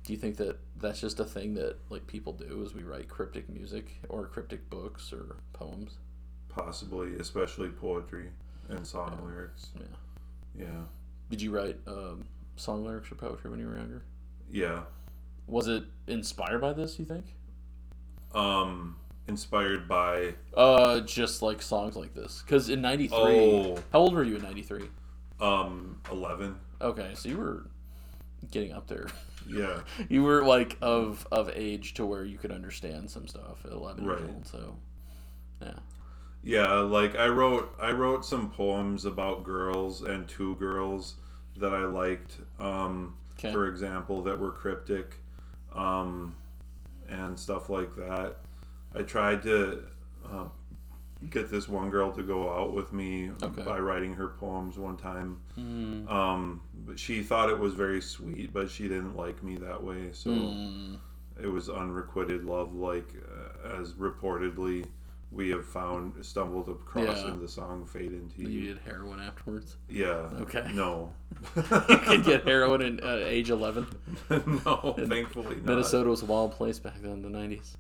Speaker 1: do you think that that's just a thing that like people do is we write cryptic music or cryptic books or poems
Speaker 2: possibly, especially poetry and song lyrics.
Speaker 1: yeah
Speaker 2: Yeah.
Speaker 1: did you write um, song lyrics or poetry when you were younger
Speaker 2: Yeah.
Speaker 1: Was it inspired by this? You think?
Speaker 2: Um, inspired by
Speaker 1: Uh, just like songs like this. Because in '93,
Speaker 2: Oh.
Speaker 1: how old were you in '93?
Speaker 2: um eleven.
Speaker 1: Okay, so you were getting up there.
Speaker 2: Yeah.
Speaker 1: you were like of of age to where you could understand some stuff at 11 years old. So, yeah.
Speaker 2: Yeah, like I wrote I wrote some poems about girls and two girls that I liked. Um,
Speaker 1: Okay.
Speaker 2: for example, that were cryptic, um, and stuff like that. I tried to uh, get this one girl to go out with me
Speaker 1: Okay.
Speaker 2: by writing her poems one time.
Speaker 1: Mm.
Speaker 2: Um, but she thought it was very sweet, but she didn't like me that way. So
Speaker 1: Mm.
Speaker 2: it was unrequited love, like uh, as reportedly we have found stumbled across
Speaker 1: Yeah.
Speaker 2: in the song "Fade into
Speaker 1: You
Speaker 2: You."
Speaker 1: did heroin afterwards.
Speaker 2: Yeah.
Speaker 1: Okay.
Speaker 2: No.
Speaker 1: you could get heroin at uh, age 11.
Speaker 2: no, thankfully not.
Speaker 1: Minnesota was a wild place back then in the 90s.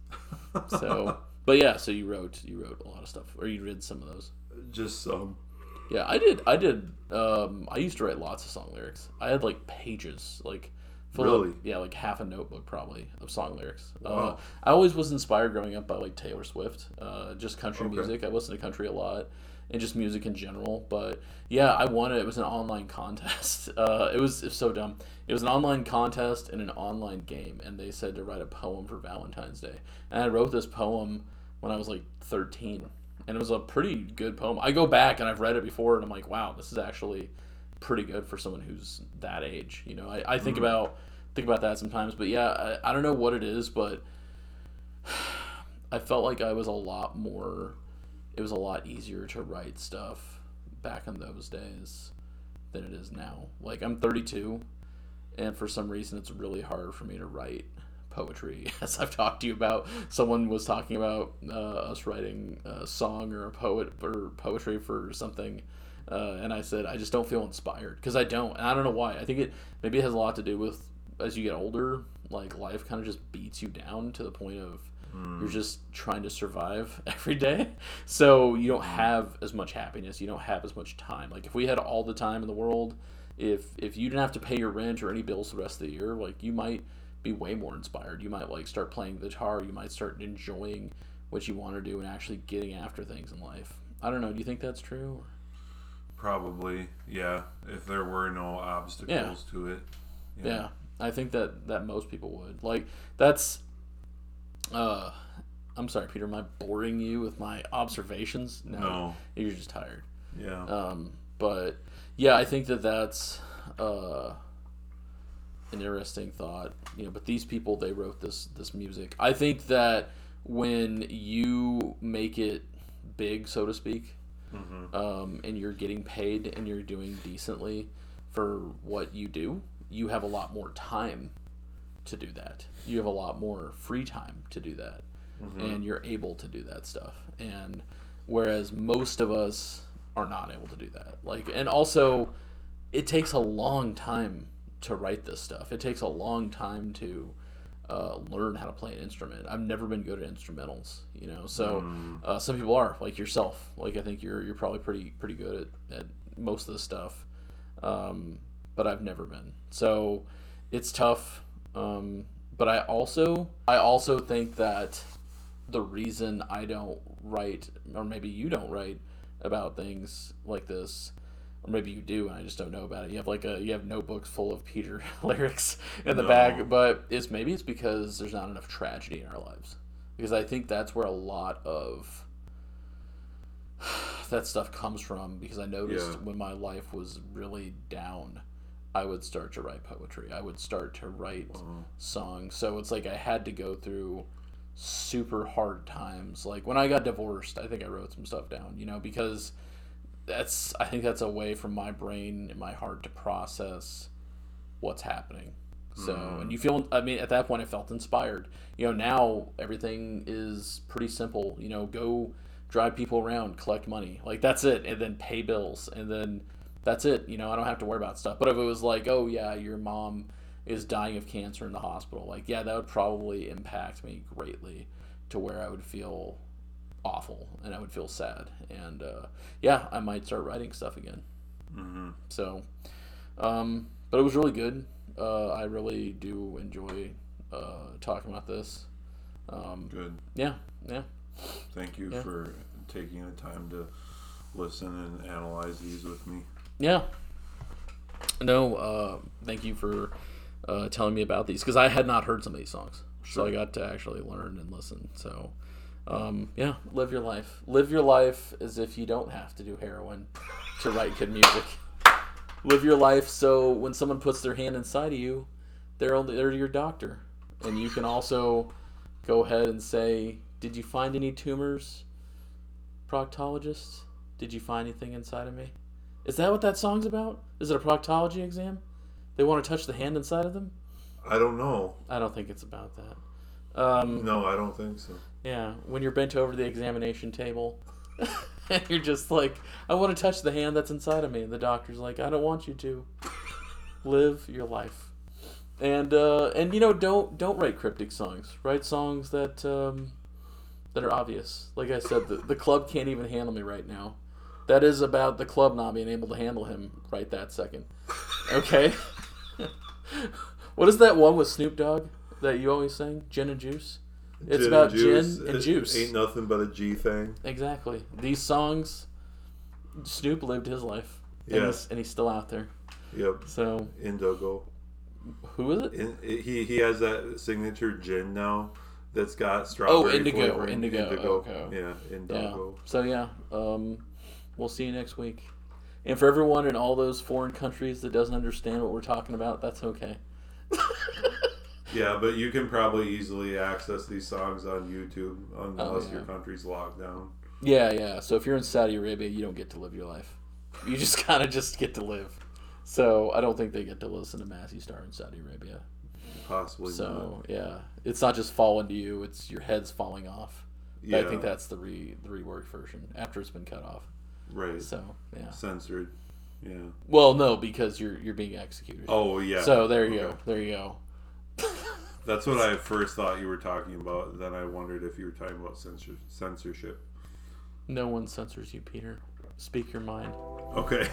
Speaker 1: So, but yeah, so you wrote you wrote a lot of stuff, or you did some of those.
Speaker 2: Just some.
Speaker 1: Yeah, I did. I did. Um, I used to write lots of song lyrics. I had like pages, like full
Speaker 2: Really?
Speaker 1: of, yeah, like half a notebook probably of song lyrics. Uh, I always was inspired growing up by like Taylor Swift, uh, just country
Speaker 2: Okay.
Speaker 1: music. I listened to country a lot, and just music in general. But yeah, I won it. It was an online contest. Uh, it was, it was so dumb. It was an online contest and an online game, and they said to write a poem for Valentine's Day. And I wrote this poem when I was like thirteen and it was a pretty good poem. I go back and I've read it before, and I'm like, wow, this is actually pretty good for someone who's that age. You know, I, I think about think about that sometimes, but yeah, I, I don't know what it is, but I felt like I was a lot more. It was a lot easier to write stuff back in those days than it is now. Like I'm 32, and for some reason, it's really hard for me to write poetry as i've talked to you about someone was talking about uh, us writing a song or a poet or poetry for something uh, and i said i just don't feel inspired because i don't and i don't know why i think it maybe it has a lot to do with as you get older like life kind of just beats you down to the point of you're just trying to survive every day so you don't have as much happiness you don't have as much time like if we had all the time in the world if if you didn't have to pay your rent or any bills the rest of the year like you might be way more inspired. You might like start playing the guitar. You might start enjoying what you want to do and actually getting after things in life. I don't know. Do you think that's true?
Speaker 2: Probably, yeah. If there were no obstacles to it.
Speaker 1: Yeah. I think that that most people would. Like that's uh I'm sorry, Peter, am I boring you with my observations?
Speaker 2: No.
Speaker 1: You're just tired.
Speaker 2: Yeah.
Speaker 1: Um but yeah, I think that that's uh an interesting thought you know but these people they wrote this this music i think that when you make it big so to speak um, and you're getting paid and you're doing decently for what you do you have a lot more time to do that. You have a lot more free time to do that. And you're able to do that stuff. And whereas most of us are not able to do that. Like and also it takes a long time to write this stuff. It takes a long time to uh, learn how to play an instrument. I've never been good at instrumentals, you know. So uh, some people are like yourself. Like I think you're you're probably pretty pretty good at, at most of the stuff, um, but I've never been. So it's tough. Um, but I also I also think that the reason I don't write, or maybe you don't write about things like this, or maybe you do and I just don't know about it. You have like a you have notebooks full of Peter lyrics in the
Speaker 2: No.
Speaker 1: back, but it's maybe it's because there's not enough tragedy in our lives. Because I think that's where a lot of that stuff comes from because I noticed
Speaker 2: Yeah.
Speaker 1: when my life was really down, I would start to write poetry. I would start to write songs. So it's like I had to go through super hard times. Like when I got divorced, I think I wrote some stuff down, you know, because that's I think that's a way for my brain and my heart to process what's happening. So, hmm. and you feel, I mean, at that point, I felt inspired. You know, now everything is pretty simple. You know, go drive people around, collect money. Like, that's it. And then pay bills. And then that's it. You know, I don't have to worry about stuff. But if it was like, oh, yeah, your mom is dying of cancer in the hospital, like, yeah, that would probably impact me greatly to where I would feel awful and I would feel sad. And uh, yeah, I might start writing stuff again.
Speaker 2: hmm
Speaker 1: So, um, but it was really good. Uh, I really do enjoy uh, talking about this. Um,
Speaker 2: Good.
Speaker 1: yeah, yeah.
Speaker 2: Thank you
Speaker 1: Yeah.
Speaker 2: for taking the time to listen and analyze these with me.
Speaker 1: Yeah. No, uh, thank you for uh, telling me about these because I had not heard some of these songs, so I got to actually learn and listen. So, um, yeah, live your life. Live your life as if you don't have to do heroin to write good music. Live your life so when someone puts their hand inside of you, they're only they're your doctor, and you can also go ahead and say, "Did you find any tumors, proctologist? Did you find anything inside of me?" Is that what that song's about? Is it a proctology exam? They want to touch the hand inside of them?
Speaker 2: I don't know.
Speaker 1: I don't think it's about that. Um,
Speaker 2: No, I don't think so.
Speaker 1: Yeah, when you're bent over the examination table and you're just like, I want to touch the hand that's inside of me. And the doctor's like, I don't want you to. Live your life. And uh, and you know, don't don't write cryptic songs. Write songs that um, that are obvious. Like I said, the, the club can't even handle me right now. That is about the club not being able to handle him right that second. Okay. what is that one with Snoop Dogg that you always sing? Gin and juice. It's
Speaker 2: Gin
Speaker 1: about gin and juice.
Speaker 2: Ain't nothing but a G thing.
Speaker 1: Exactly. These songs, Snoop lived his life. And,
Speaker 2: Yeah.
Speaker 1: he's, and he's still out there.
Speaker 2: Yep.
Speaker 1: So,
Speaker 2: Indigo.
Speaker 1: who is it?
Speaker 2: In, he he has that signature gin now that's got strawberry
Speaker 1: Oh, indigo,
Speaker 2: flavoring.
Speaker 1: indigo, okay.
Speaker 2: Yeah,
Speaker 1: Yeah.
Speaker 2: indigo.
Speaker 1: So, yeah. Um, we'll see you next week. And for everyone in all those foreign countries that doesn't understand what we're talking about, that's okay.
Speaker 2: Yeah. but you can probably easily access these songs on YouTube unless
Speaker 1: Oh, yeah.
Speaker 2: your country's locked down.
Speaker 1: Yeah, yeah. So if you're in Saudi Arabia, you don't get to live your life. You just kind of just get to live. So I don't think they get to listen to Mazzy Star in Saudi Arabia.
Speaker 2: Possibly
Speaker 1: So yeah, it's not just falling to you; it's your head's falling off.
Speaker 2: not.
Speaker 1: I think that's the re the reworked version after it's been cut off.
Speaker 2: right.
Speaker 1: So yeah.
Speaker 2: Censored. Yeah.
Speaker 1: Well, no, because you're you're being executed.
Speaker 2: Oh yeah.
Speaker 1: So there you
Speaker 2: Okay.
Speaker 1: go. There you go.
Speaker 2: That's what I first thought you were talking about. Then I wondered if you were talking about censor- censorship.
Speaker 1: No one censors you, Peter. Speak your mind.
Speaker 2: Okay.